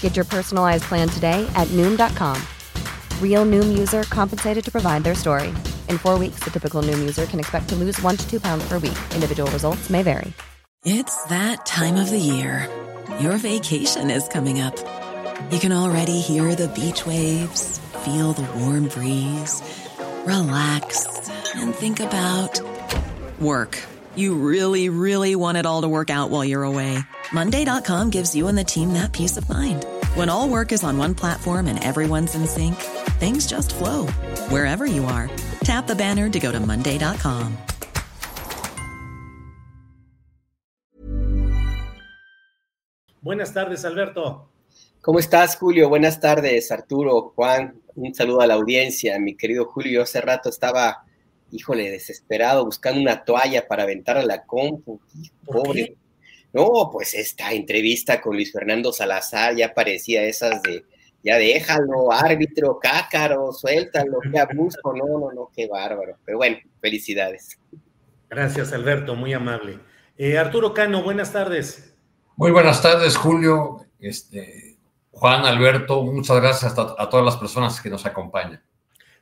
Get your personalized plan today at Noom.com. Real Noom user compensated to provide their story. In four weeks, the typical Noom user can expect to lose one to two pounds per week. Individual results may vary. It's that time of the year. Your vacation is coming up. You can already hear the beach waves, feel the warm breeze, relax, and think about work. You really, really want it all to work out while you're away. Monday.com gives you and the team that peace of mind. When all work is on one platform and everyone's in sync, things just flow wherever you are. Tap the banner to go to Monday.com. Buenas tardes, Alberto. ¿Cómo estás, Julio? Buenas tardes, Arturo, Juan. Un saludo a la audiencia. Mi querido Julio, yo hace rato estaba, híjole, desesperado, buscando una toalla para aventar a la compu. Pobre. No, pues esta entrevista con Luis Fernando Salazar ya parecía esas de, ya déjalo, árbitro, cácaro, suéltalo, qué abuso, no, no, no, qué bárbaro. Pero bueno, felicidades. Gracias, Alberto, muy amable. Eh, Arturo Cano, buenas tardes. Muy buenas tardes, Julio. Este, Juan, Alberto, muchas gracias a, a todas las personas que nos acompañan.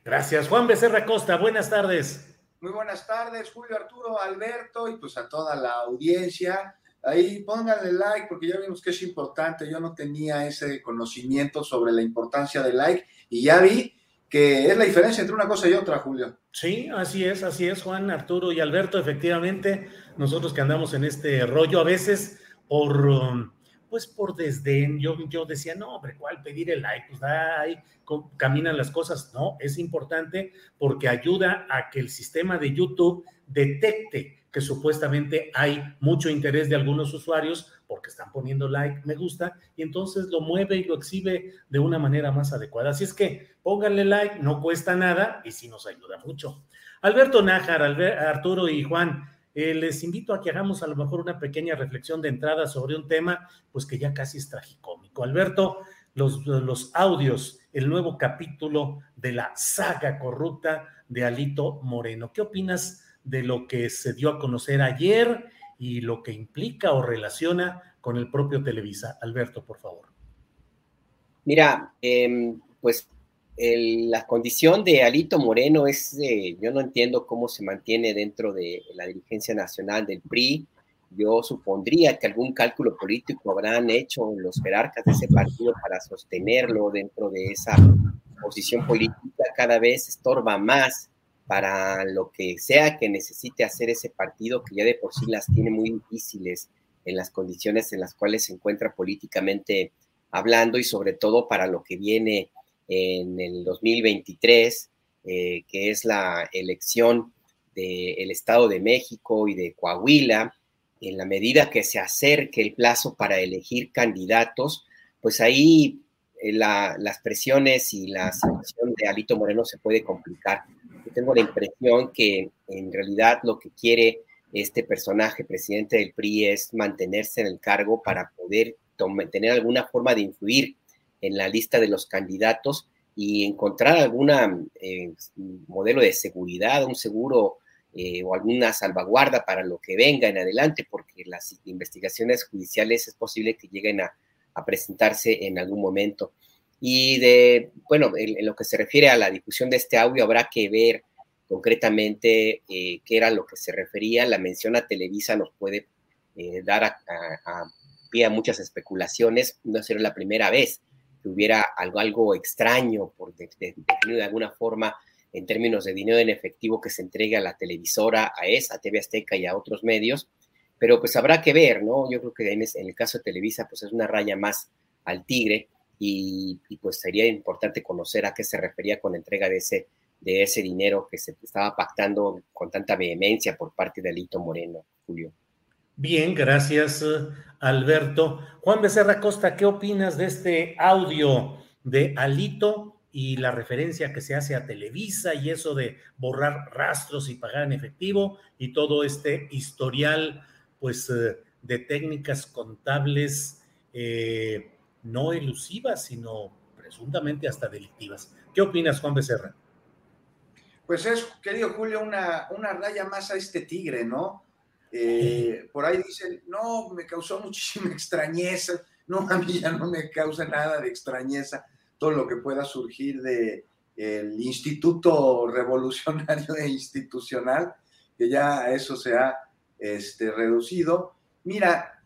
Gracias. Juan Becerra Costa, buenas tardes. Muy buenas tardes, Julio, Arturo, Alberto y pues a toda la audiencia. Ahí pónganle like porque ya vimos que es importante. Yo no tenía ese conocimiento sobre la importancia del like y ya vi que es la diferencia entre una cosa y otra, Julio. Sí, así es, así es, Juan, Arturo y Alberto. Efectivamente, nosotros que andamos en este rollo a veces por, pues por desdén, yo, yo decía, no, hombre, ¿cuál pedir el like? Pues ahí caminan las cosas. No, es importante porque ayuda a que el sistema de YouTube detecte que supuestamente hay mucho interés de algunos usuarios porque están poniendo like, me gusta, y entonces lo mueve y lo exhibe de una manera más adecuada. Así es que pónganle like, no cuesta nada y sí nos ayuda mucho. Alberto Nájar, Arturo y Juan, eh, les invito a que hagamos a lo mejor una pequeña reflexión de entrada sobre un tema, pues que ya casi es tragicómico. Alberto, los, los audios, el nuevo capítulo de la saga corrupta de Alito Moreno. ¿Qué opinas? De lo que se dio a conocer ayer y lo que implica o relaciona con el propio Televisa. Alberto, por favor. Mira, em, pues la condición de Alito Moreno es, yo no entiendo cómo se mantiene dentro de la dirigencia nacional del PRI. Yo supondría que algún cálculo político habrán hecho los jerarcas de ese partido para sostenerlo dentro de esa posición política. Cada vez estorba más para lo que sea que necesite hacer ese partido, que ya de por sí las tiene muy difíciles en las condiciones en las cuales se encuentra políticamente hablando y sobre todo para lo que viene en el 2023, eh, que es la elección del Estado de México y de Coahuila, en la medida que se acerque el plazo para elegir candidatos, pues ahí eh, las presiones y la situación de Alito Moreno se puede complicar tengo la impresión que en realidad lo que quiere este personaje, presidente del PRI, es mantenerse en el cargo para poder tener alguna forma de influir en la lista de los candidatos y encontrar algún eh, modelo de seguridad, un seguro eh, o alguna salvaguarda para lo que venga en adelante, porque las investigaciones judiciales es posible que lleguen a, presentarse en algún momento. Y de, bueno, en, lo que se refiere a la difusión de este audio, habrá que ver concretamente eh, qué era lo que se refería. La mención a Televisa nos puede eh, dar a, pie a muchas especulaciones. No será la primera vez que hubiera algo, algo extraño, por de, alguna forma, en términos de dinero en efectivo que se entregue a la televisora, a ESA, a TV Azteca y a otros medios. Pero pues habrá que ver, ¿no? Yo creo que en, el caso de Televisa, pues es una raya más al tigre y, y pues sería importante conocer a qué se refería con la entrega de ese de ese dinero que se estaba pactando con tanta vehemencia por parte de Alito Moreno, Julio. Bien, gracias, Alberto. Juan Becerra Costa, ¿qué opinas de este audio de Alito y la referencia que se hace a Televisa y eso de borrar rastros y pagar en efectivo y todo este historial, pues, eh, de técnicas contables eh, no elusivas, sino presuntamente hasta delictivas? ¿Qué opinas, Juan Becerra? Pues es, querido Julio, una, una raya más a este tigre, ¿no? Eh, por ahí dicen, no, me causó muchísima extrañeza. No, a mí ya no me causa nada de extrañeza todo lo que pueda surgir de el Instituto Revolucionario e Institucional, que ya a eso se ha este, reducido. Mira,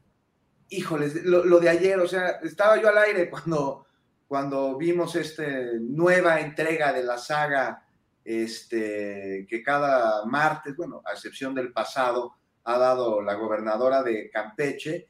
híjoles, lo, de ayer, o sea, estaba yo al aire cuando, cuando vimos esta nueva entrega de la saga, este, que cada martes, bueno, a excepción del pasado, ha dado la gobernadora de Campeche,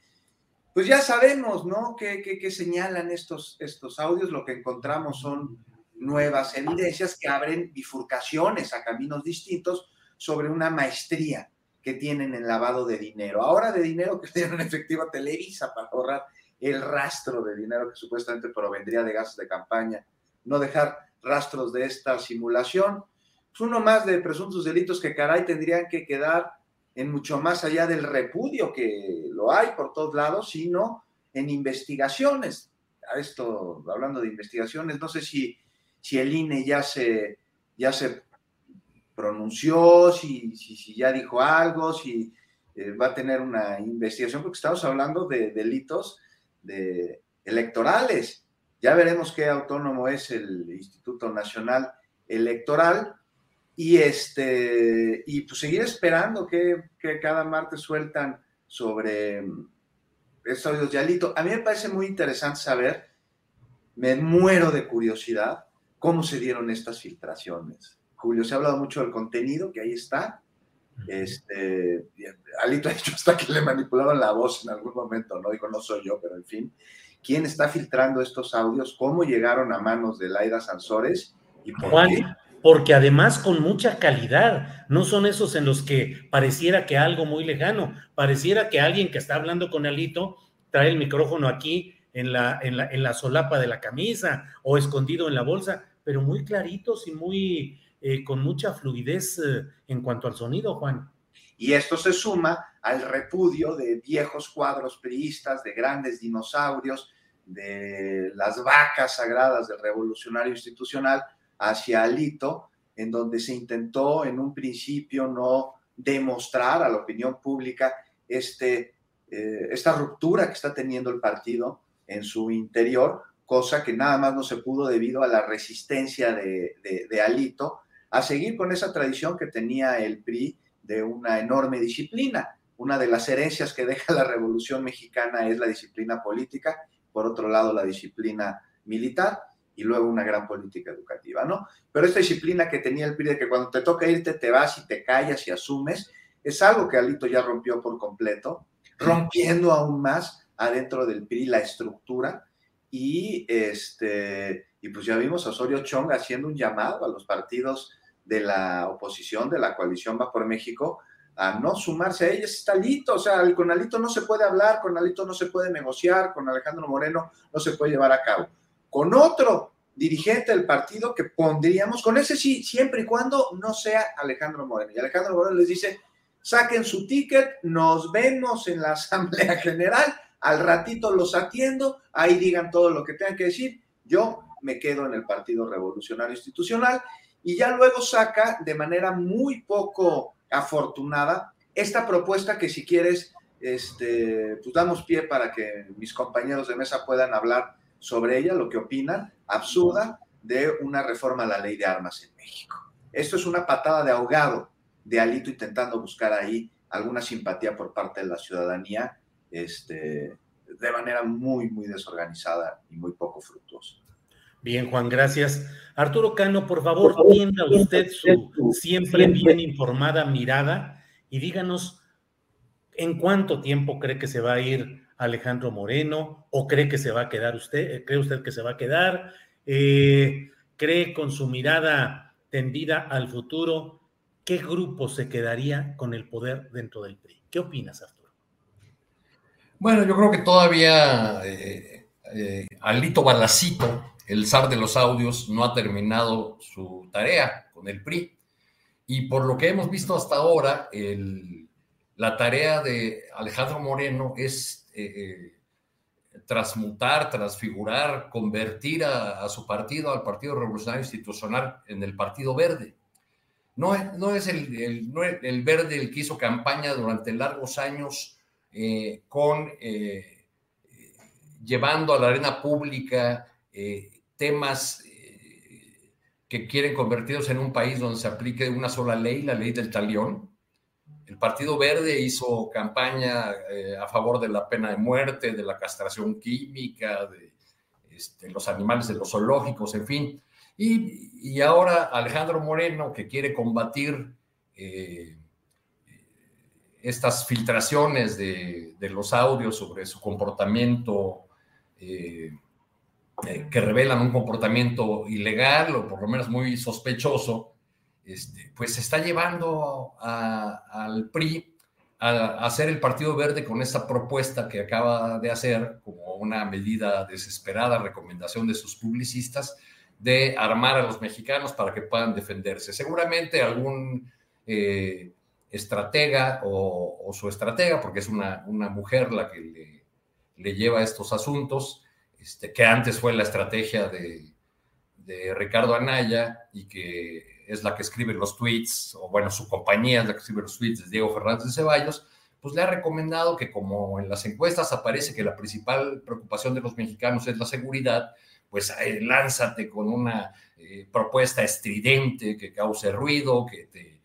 pues ya sabemos, ¿no? ¿Qué, señalan estos, estos audios? Lo que encontramos son nuevas evidencias que abren bifurcaciones a caminos distintos sobre una maestría que tienen en lavado de dinero. Ahora de dinero que tienen efectiva Televisa para ahorrar el rastro de dinero que supuestamente provendría de gastos de campaña, no dejar rastros de esta simulación. Pues uno más de presuntos delitos que caray tendrían que quedar en mucho más allá del repudio que lo hay por todos lados, sino en investigaciones. A esto, hablando de investigaciones, no sé si, si el INE ya se, ya se pronunció, si, si, ya dijo algo, si eh, va a tener una investigación, porque estamos hablando de delitos de electorales. Ya veremos qué autónomo es el Instituto Nacional Electoral, y este, y pues seguir esperando que, cada martes sueltan sobre mm, estos audios de Alito. A mí me parece muy interesante saber, me muero de curiosidad, cómo se dieron estas filtraciones. Julio, se ha hablado mucho del contenido, que ahí está. Este, Alito ha dicho hasta que le manipulaban la voz en algún momento, no digo, no soy yo, pero en fin. ¿Quién está filtrando estos audios? ¿Cómo llegaron a manos de Laida Sansores? ¿Y por qué? porque además con mucha calidad, no son esos en los que pareciera que algo muy lejano, pareciera que alguien que está hablando con Alito trae el micrófono aquí en la, en la, en la solapa de la camisa o escondido en la bolsa, pero muy claritos y muy eh, con mucha fluidez eh, en cuanto al sonido, Juan. Y esto se suma al repudio de viejos cuadros priistas, de grandes dinosaurios, de las vacas sagradas del revolucionario institucional, hacia Alito, en donde se intentó en un principio no demostrar a la opinión pública este, eh, esta ruptura que está teniendo el partido en su interior, cosa que nada más no se pudo debido a la resistencia de, de Alito a seguir con esa tradición que tenía el PRI de una enorme disciplina. Una de las herencias que deja la Revolución Mexicana es la disciplina política, por otro lado la disciplina militar, y luego una gran política educativa, ¿no? Pero esta disciplina que tenía el PRI de que cuando te toca irte te vas y te callas y asumes, es algo que Alito ya rompió por completo, rompiendo aún más adentro del PRI la estructura y este y pues ya vimos a Osorio Chong haciendo un llamado a los partidos de la oposición, de la coalición Va por México, a no sumarse a ellos. Está Alito, o sea, con Alito no se puede hablar, con Alito no se puede negociar, con Alejandro Moreno no se puede llevar a cabo con otro dirigente del partido que pondríamos, con ese sí, siempre y cuando no sea Alejandro Moreno. Y Alejandro Moreno les dice, saquen su ticket, nos vemos en la Asamblea General, al ratito los atiendo, ahí digan todo lo que tengan que decir, yo me quedo en el Partido Revolucionario Institucional y ya luego saca de manera muy poco afortunada esta propuesta que si quieres, este, pues damos pie para que mis compañeros de mesa puedan hablar sobre ella, lo que opinan, absurda, de una reforma a la ley de armas en México. Esto es una patada de ahogado de Alito intentando buscar ahí alguna simpatía por parte de la ciudadanía, este, de manera muy, muy desorganizada y muy poco fructuosa. Bien, Juan, gracias. Arturo Cano, por favor, tienda usted su siempre bien informada mirada y díganos en cuánto tiempo cree que se va a ir Alejandro Moreno o cree que se va a quedar usted, eh, cree usted que se va a quedar, eh, cree con su mirada tendida al futuro, ¿qué grupo se quedaría con el poder dentro del PRI? ¿Qué opinas, Arturo? Bueno, yo creo que todavía eh, eh, Alito Balacito, el zar de los audios, no ha terminado su tarea con el PRI. Y por lo que hemos visto hasta ahora, la tarea de Alejandro Moreno es eh, transmutar, transfigurar, convertir a, su partido, al Partido Revolucionario Institucional, en el Partido Verde. No, es el, verde el que hizo campaña durante largos años eh, con eh, llevando a la arena pública eh, temas que quieren convertirse en un país donde se aplique una sola ley, la ley del talión. El Partido Verde hizo campaña a favor de la pena de muerte, de la castración química, de este, los animales de los zoológicos, en fin. Y, ahora Alejandro Moreno, que quiere combatir estas filtraciones de, los audios sobre su comportamiento, eh, eh, que revelan un comportamiento ilegal o por lo menos muy sospechoso, este, pues está llevando al PRI a, hacer el Partido Verde con esta propuesta que acaba de hacer como una medida desesperada, recomendación de sus publicistas, de armar a los mexicanos para que puedan defenderse. Seguramente algún... Eh, estratega o, su estratega, porque es una mujer la que le, lleva estos asuntos, este, que antes fue la estrategia de, Ricardo Anaya y que es la que escribe los tweets, o bueno, su compañía es la que escribe los tweets de Diego Fernández de Ceballos, pues le ha recomendado que como en las encuestas aparece que la principal preocupación de los mexicanos es la seguridad, pues eh, lánzate con una eh, propuesta estridente que cause ruido, que te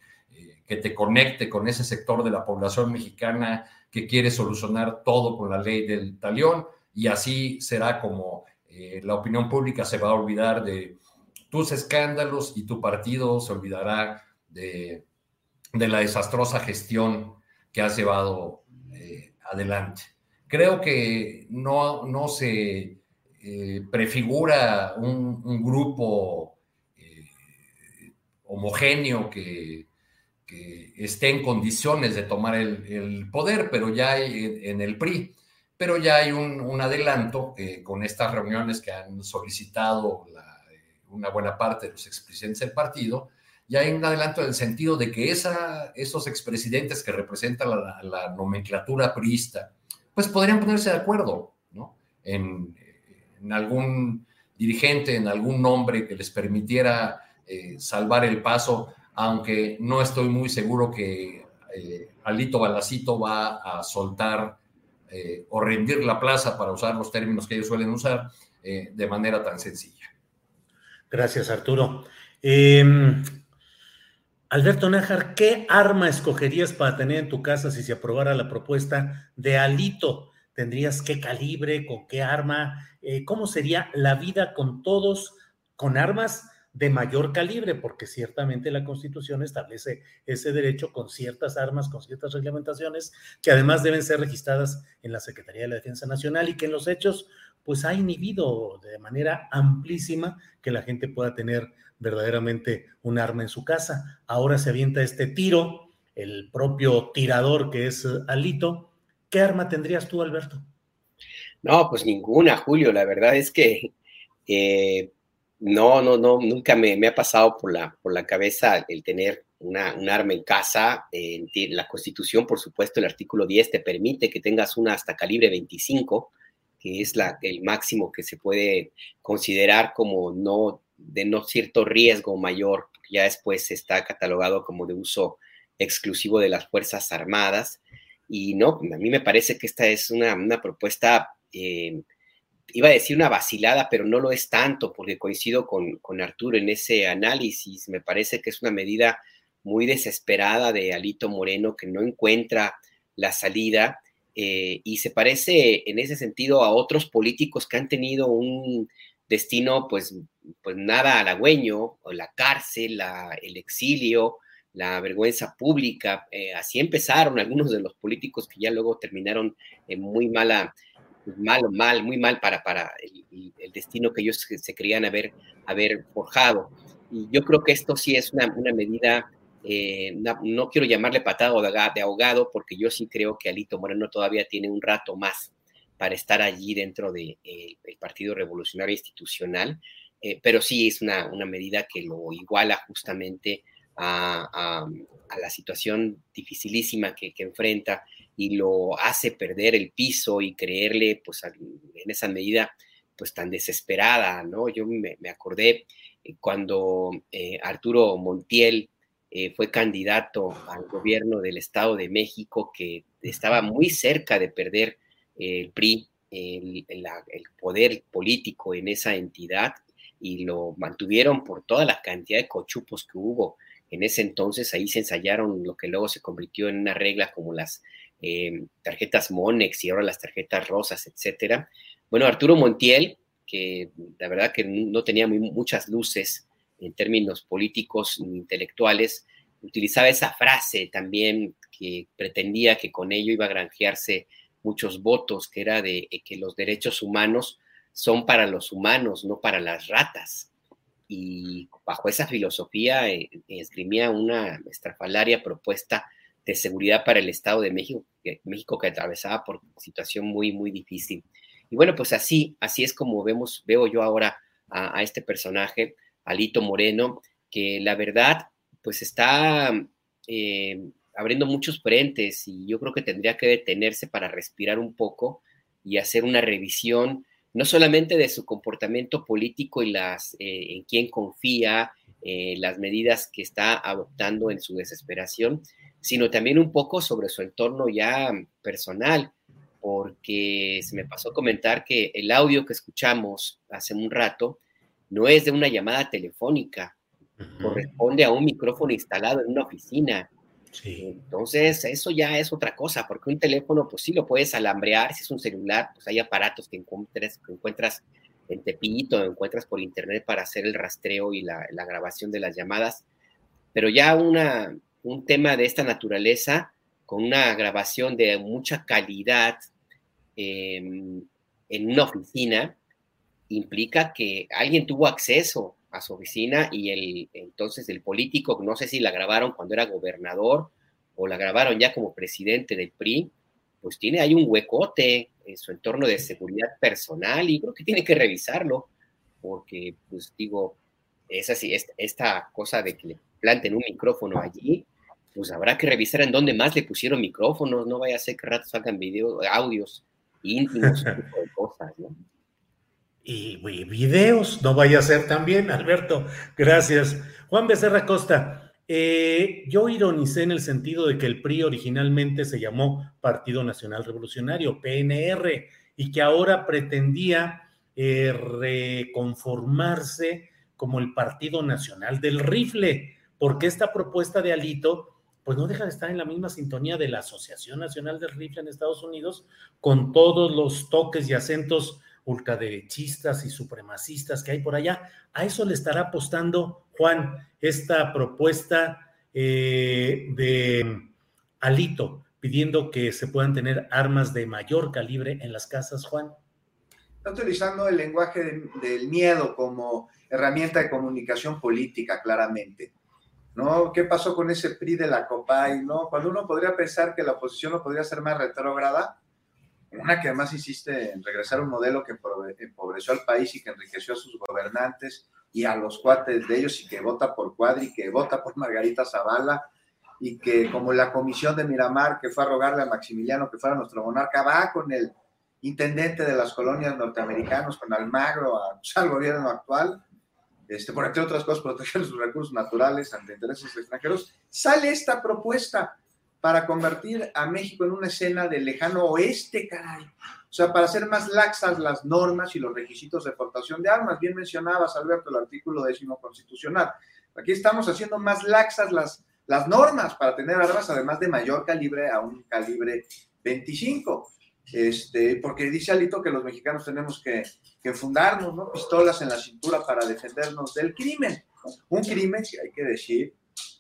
que te conecte con ese sector de la población mexicana que quiere solucionar todo con la ley del talión y así será como eh, la opinión pública se va a olvidar de tus escándalos y tu partido se olvidará de, la desastrosa gestión que has llevado eh, adelante. Creo que no, no se eh, prefigura un grupo homogéneo que esté en condiciones de tomar el, poder, pero ya en el PRI. Pero ya hay un, adelanto eh, con estas reuniones que han solicitado eh, una buena parte de los expresidentes del partido, ya hay un adelanto en el sentido de que esa, esos expresidentes que representan la, nomenclatura priista, pues podrían ponerse de acuerdo ¿no? en, algún dirigente, en algún nombre que les permitiera eh, salvar el paso aunque no estoy muy seguro que eh, Alito Balacito va a soltar eh, o rendir la plaza, para usar los términos que ellos suelen usar, eh, de manera tan sencilla. Gracias, Arturo. Em, Alberto Nájar, ¿qué arma escogerías para tener en tu casa si se aprobara la propuesta de Alito? ¿Tendrías qué calibre, con qué arma? ¿Cómo sería la vida con todos, con armas? De mayor calibre, porque ciertamente la Constitución establece ese derecho con ciertas armas, con ciertas reglamentaciones, que además deben ser registradas en la Secretaría de la Defensa Nacional y que en los hechos, pues ha inhibido de manera amplísima que la gente pueda tener verdaderamente un arma en su casa. Ahora se avienta este tiro, el propio tirador que es Alito. ¿Qué arma tendrías tú, Alberto? No, pues ninguna, Julio. La verdad es que eh, no, no, no, nunca me, ha pasado por la, por la cabeza el tener una, un arma en casa. la Constitución, por supuesto, el artículo 10 te permite que tengas una hasta calibre 25, que es la, el máximo que se puede considerar como no de no cierto riesgo mayor, ya después está catalogado como de uso exclusivo de las Fuerzas Armadas. Y no, a mí me parece que esta es una, una propuesta eh, iba a decir una vacilada, pero no lo es tanto, porque coincido con, Arturo en ese análisis. Me parece que es una medida muy desesperada de Alito Moreno que no encuentra la salida eh, y se parece en ese sentido a otros políticos que han tenido un destino pues, pues nada halagüeño, la cárcel, el exilio, la vergüenza pública. Eh, así empezaron algunos de los políticos que ya luego terminaron en muy mala mal, mal, muy mal para, para el, destino que ellos se creían haber, haber forjado. Y yo creo que esto sí es una, medida eh, no, quiero llamarle patado de ahogado, porque yo sí creo que Alito Moreno todavía tiene un rato más para estar allí dentro del de, el Partido Revolucionario Institucional, eh, pero sí es una, una, medida que lo iguala justamente a, la situación dificilísima que, enfrenta y lo hace perder el piso y creerle, pues, en esa medida, pues, tan desesperada, ¿no? Yo me, acordé eh, cuando eh, Arturo Montiel fue candidato al gobierno del Estado de México, que estaba muy cerca de perder el PRI, el, poder político en esa entidad y lo mantuvieron por toda la cantidad de cochupos que hubo en ese entonces. Ahí se ensayaron lo que luego se convirtió en una regla como las eh, tarjetas Monex y ahora las tarjetas rosas, etcétera. Bueno, Arturo Montiel, que la verdad que no tenía muchas luces en términos políticos ni intelectuales, utilizaba esa frase también que pretendía que con ello iba a granjearse muchos votos, que era de que los derechos humanos son para los humanos, no para las ratas. Y bajo esa filosofía eh, esgrimía una estrafalaria propuesta de seguridad para el Estado de México que, México que atravesaba por situación muy, muy difícil. Y bueno, pues así, así es como vemos, veo yo ahora a, este personaje, Alito Moreno, que la verdad, pues está eh, abriendo muchos frentes y yo creo que tendría que detenerse para respirar un poco y hacer una revisión no solamente de su comportamiento político y las eh, en quién confía, eh, las medidas que está adoptando en su desesperación, sino también un poco sobre su entorno ya personal, porque se me pasó a comentar que el audio que escuchamos hace un rato no es de una llamada telefónica, corresponde a un micrófono instalado en una oficina. Entonces, eso ya es otra cosa, porque un teléfono, pues sí lo puedes alambrear, si es un celular, pues hay aparatos que encuentres, que encuentras en Tepito, encuentras por internet para hacer el rastreo y la, grabación de las llamadas, pero ya una, un tema de esta naturaleza, con una grabación de mucha calidad em, en una oficina, implica que alguien tuvo acceso a su oficina y el entonces el político, no sé si la grabaron cuando era gobernador o la grabaron ya como presidente del PRI, pues tiene ahí un huecote en su entorno de seguridad personal y creo que tiene que revisarlo, porque pues digo, es así, esta cosa de que le planten un micrófono allí, pues habrá que revisar en dónde más le pusieron micrófonos, no vaya a ser que rato salgan videos, audios íntimos, ese tipo de cosas, ¿no? y, videos, no vaya a ser también, Alberto. Gracias. Juan Becerra Costa, eh, yo ironicé en el sentido de que el PRI originalmente se llamó Partido Nacional Revolucionario, PNR, y que ahora pretendía eh, reconformarse como el Partido Nacional del Rifle, porque esta propuesta de Alito pues no deja de estar en la misma sintonía de la Asociación Nacional del Rifle en Estados Unidos, con todos los toques y acentos ultraderechistas y supremacistas que hay por allá. A eso le estará apostando Juan esta propuesta eh, de Alito, pidiendo que se puedan tener armas de mayor calibre en las casas, Juan. Está utilizando el lenguaje del miedo como herramienta de comunicación política, claramente. ¿No? ¿Qué pasó con ese PRI de la COPAI, no? Cuando uno podría pensar que la oposición no podría ser más retrógrada, una que además insiste en regresar a un modelo que empobreció al país y que enriqueció a sus gobernantes y a los cuates de ellos y que vota por Cuadri, que vota por Margarita Zavala y que como la comisión de Miramar que fue a rogarle a Maximiliano que fuera nuestro monarca, va con el intendente de las colonias norteamericanos, con Almagro, pues, al gobierno actual, este, por entre otras cosas, proteger sus recursos naturales ante intereses extranjeros, sale esta propuesta para convertir a México en una escena del lejano oeste, caray. O sea, para hacer más laxas las normas y los requisitos de portación de armas. Bien mencionabas, Alberto, el artículo décimo constitucional. Aquí estamos haciendo más laxas las, las normas para tener armas, además de mayor calibre a un calibre 25. Este, porque dice Alito que los mexicanos tenemos que, que fundarnos, ¿no? Pistolas en la cintura para defendernos del crimen. Un crimen, si hay que decir,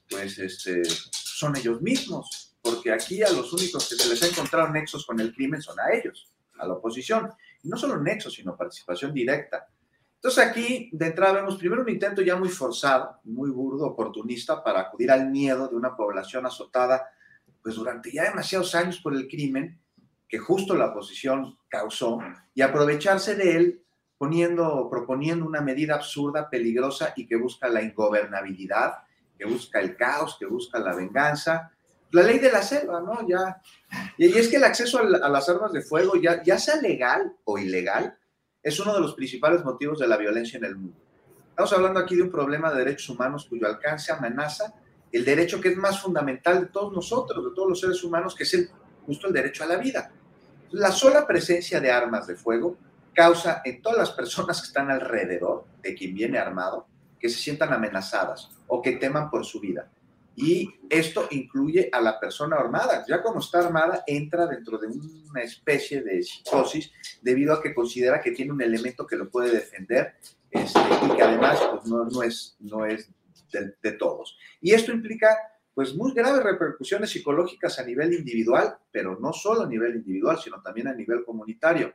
pues este, son ellos mismos porque aquí a los únicos que se les ha encontrado nexos con el crimen son a ellos, a la oposición. Y no solo nexos, sino participación directa. Entonces aquí de entrada vemos primero un intento ya muy forzado, muy burdo, oportunista para acudir al miedo de una población azotada pues durante ya demasiados años por el crimen que justo la oposición causó y aprovecharse de él poniendo, proponiendo una medida absurda, peligrosa y que busca la ingobernabilidad, que busca el caos, que busca la venganza. La ley de la selva, ¿no? Ya, y es que el acceso a las armas de fuego, ya, ya sea legal o ilegal, es uno de los principales motivos de la violencia en el mundo. Estamos hablando aquí de un problema de derechos humanos cuyo alcance amenaza el derecho que es más fundamental de todos nosotros, de todos los seres humanos, que es el, justo el derecho a la vida. La sola presencia de armas de fuego causa en todas las personas que están alrededor de quien viene armado que se sientan amenazadas o que teman por su vida. Y esto incluye a la persona armada. Ya como está armada, entra dentro de una especie de psicosis debido a que considera que tiene un elemento que lo puede defender este, y que además pues, no, es, de, todos. Y esto implica pues muy graves repercusiones psicológicas a nivel individual, pero no solo a nivel individual, sino también a nivel comunitario.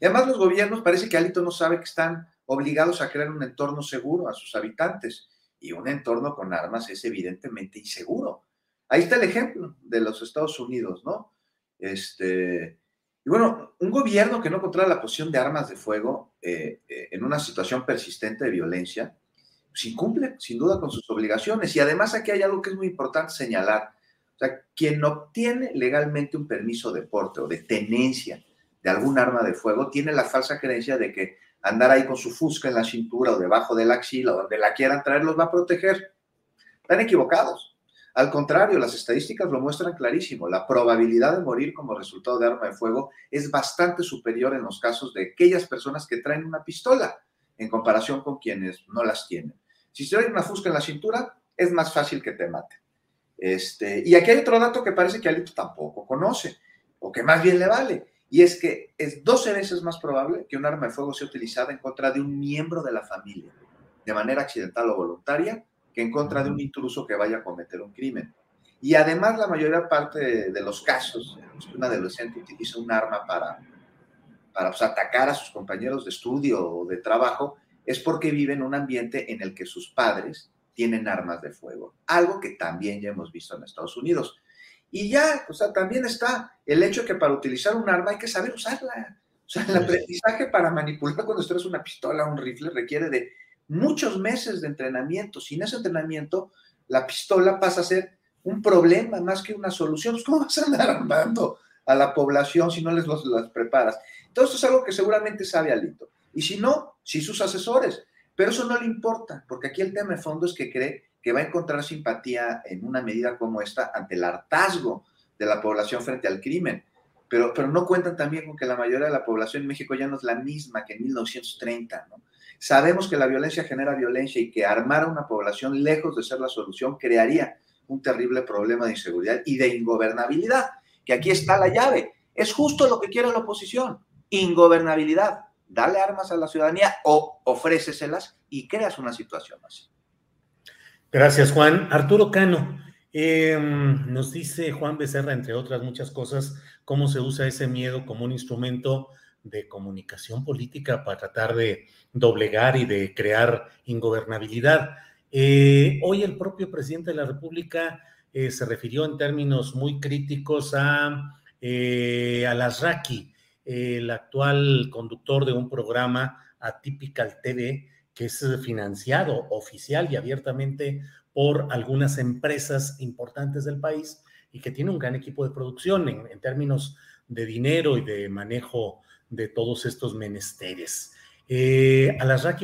Y además los gobiernos parece que Alito no sabe que están obligados a crear un entorno seguro a sus habitantes y un entorno con armas es evidentemente inseguro. Ahí está el ejemplo de los Estados Unidos, ¿no? Este, y bueno, un gobierno que no controla la posición de armas de fuego eh, eh, en una situación persistente de violencia, pues incumple sin duda con sus obligaciones. Y además aquí hay algo que es muy importante señalar. O sea, quien obtiene legalmente un permiso de porte o de tenencia de algún arma de fuego tiene la falsa creencia de que andar ahí con su fusca en la cintura o debajo de la axila o donde la quieran traer los va a proteger. Están equivocados. Al contrario, las estadísticas lo muestran clarísimo. La probabilidad de morir como resultado de arma de fuego es bastante superior en los casos de aquellas personas que traen una pistola en comparación con quienes no las tienen. Si se trae una fusca en la cintura, es más fácil que te mate. Este, y aquí hay otro dato que parece que Alito tampoco conoce, o que más bien le vale y es que es 12 veces más probable que un arma de fuego sea utilizada en contra de un miembro de la familia, de manera accidental o voluntaria, que en contra de un intruso que vaya a cometer un crimen. Y además la mayoría parte de los casos, un adolescente utiliza un arma para, para pues, atacar a sus compañeros de estudio o de trabajo, es porque vive en un ambiente en el que sus padres tienen armas de fuego, algo que también ya hemos visto en Estados Unidos. Y ya, o sea, también está el hecho que para utilizar un arma hay que saber usarla. O sea, el aprendizaje para manipular cuando estás una pistola o un rifle requiere de muchos meses de entrenamiento. Sin ese entrenamiento, la pistola pasa a ser un problema más que una solución. Pues, ¿Cómo vas a andar armando a la población si no les los, las preparas? Todo esto es algo que seguramente sabe Alito. Y si no, sí sus asesores. Pero eso no le importa, porque aquí el tema de fondo es que cree que va a encontrar simpatía en una medida como esta ante el hartazgo de la población frente al crimen. Pero, pero no cuentan también con que la mayoría de la población en México ya no es la misma que en 1930. ¿no? Sabemos que la violencia genera violencia y que armar a una población lejos de ser la solución crearía un terrible problema de inseguridad y de ingobernabilidad, que aquí está la llave. Es justo lo que quiere la oposición, ingobernabilidad. Dale armas a la ciudadanía o ofréceselas y creas una situación así. Gracias, Juan. Arturo Cano, em, nos dice Juan Becerra, entre otras muchas cosas, cómo se usa ese miedo como un instrumento de comunicación política para tratar de doblegar y de crear ingobernabilidad. Eh, hoy el propio presidente de la República eh, se refirió en términos muy críticos a eh, el actual conductor de un programa Atypical TV, que es financiado oficial y abiertamente por algunas empresas importantes del país y que tiene un gran equipo de producción en, términos de dinero y de manejo de todos estos menesteres. Eh,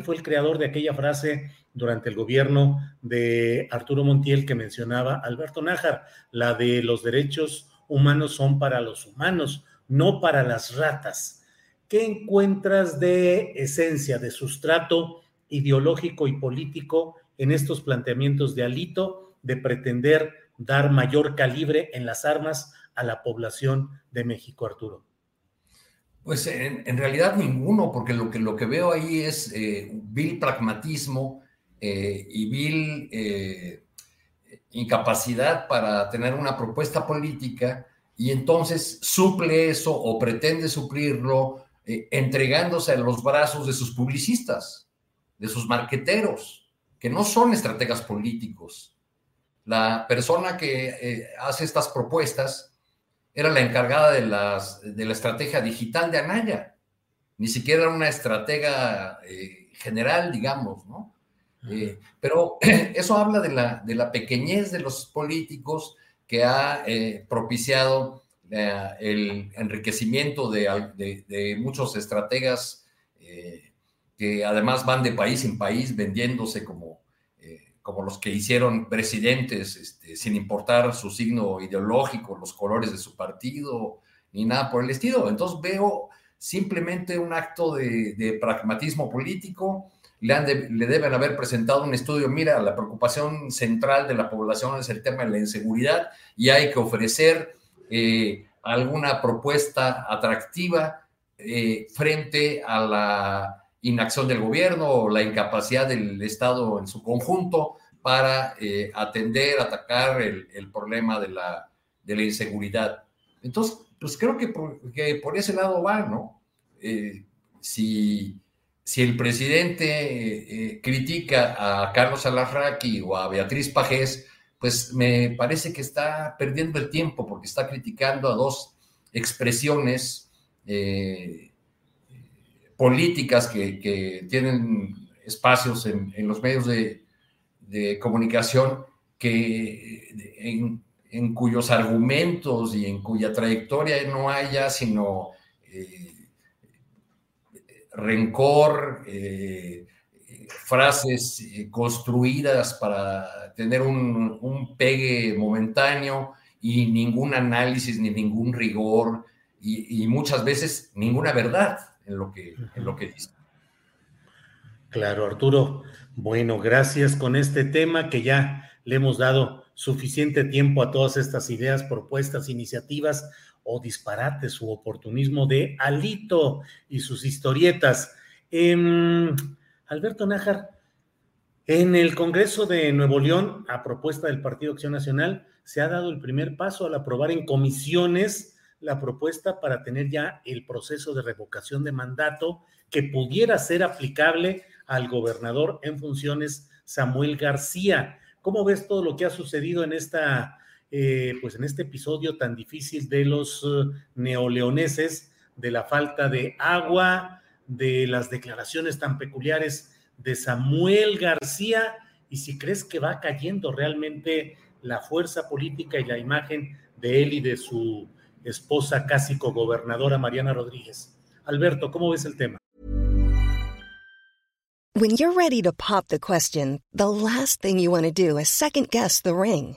fue el creador de aquella frase durante el gobierno de Arturo Montiel que mencionaba Alberto Nájar, la de los derechos humanos son para los humanos, no para las ratas. ¿Qué encuentras de esencia, de sustrato ideológico y político en estos planteamientos de Alito de pretender dar mayor calibre en las armas a la población de México, Arturo? Pues en, realidad ninguno, porque lo que, lo que veo ahí es eh, vil pragmatismo eh, y vil eh, incapacidad para tener una propuesta política y entonces suple eso o pretende suplirlo entregándose a los brazos de sus publicistas de sus marqueteros, que no son estrategas políticos. La persona que eh, hace estas propuestas era la encargada de, las, de la estrategia digital de Anaya. Ni siquiera era una estratega eh, general, digamos, ¿no? Eh, pero eso habla de la, de la pequeñez de los políticos que ha propiciado el enriquecimiento de, muchos estrategas que además van de país en país vendiéndose como, eh, como los que hicieron presidentes, este, sin importar su signo ideológico, los colores de su partido, ni nada por el estilo. Entonces veo simplemente un acto de, pragmatismo político. Le, han le, deben haber presentado un estudio, mira, la preocupación central de la población es el tema de la inseguridad y hay que ofrecer eh, alguna propuesta atractiva eh, frente a la inacción del gobierno o la incapacidad del Estado en su conjunto para eh, atender, atacar el, problema de la, de la, inseguridad. Entonces, pues creo que por, que por ese lado va, ¿no? Si, si, el presidente eh, critica a Carlos Alarraqui o a Beatriz Pajés, pues me parece que está perdiendo el tiempo porque está criticando a dos expresiones políticas que, tienen espacios en, los medios de, comunicación que en, cuyos argumentos y en cuya trayectoria no haya sino eh, rencor, eh, frases eh, construidas para tener un, un, pegue momentáneo y ningún análisis ni ningún rigor y muchas veces ninguna verdad en lo que, en lo que dice. Claro, Arturo. Bueno, gracias con este tema que ya le hemos dado suficiente tiempo a todas estas ideas, propuestas, iniciativas o disparates su oportunismo de Alito y sus historietas. Em, Alberto Nájar, en el Congreso de Nuevo León, a propuesta del Partido Acción Nacional, se ha dado el primer paso al aprobar en comisiones la propuesta para tener ya el proceso de revocación de mandato que pudiera ser aplicable al gobernador en funciones Samuel García. ¿Cómo ves todo lo que ha sucedido en esta, eh, pues en este episodio tan difícil de los uh, neoleoneses, de la falta de agua, de las declaraciones tan peculiares de Samuel García? Y si crees que va cayendo realmente la fuerza política y la imagen de él y de su esposa casi cogobernadora Mariana Rodríguez. Alberto, ¿cómo ves el tema? When you're ready to pop the question, the last thing you want to do is second guess the ring.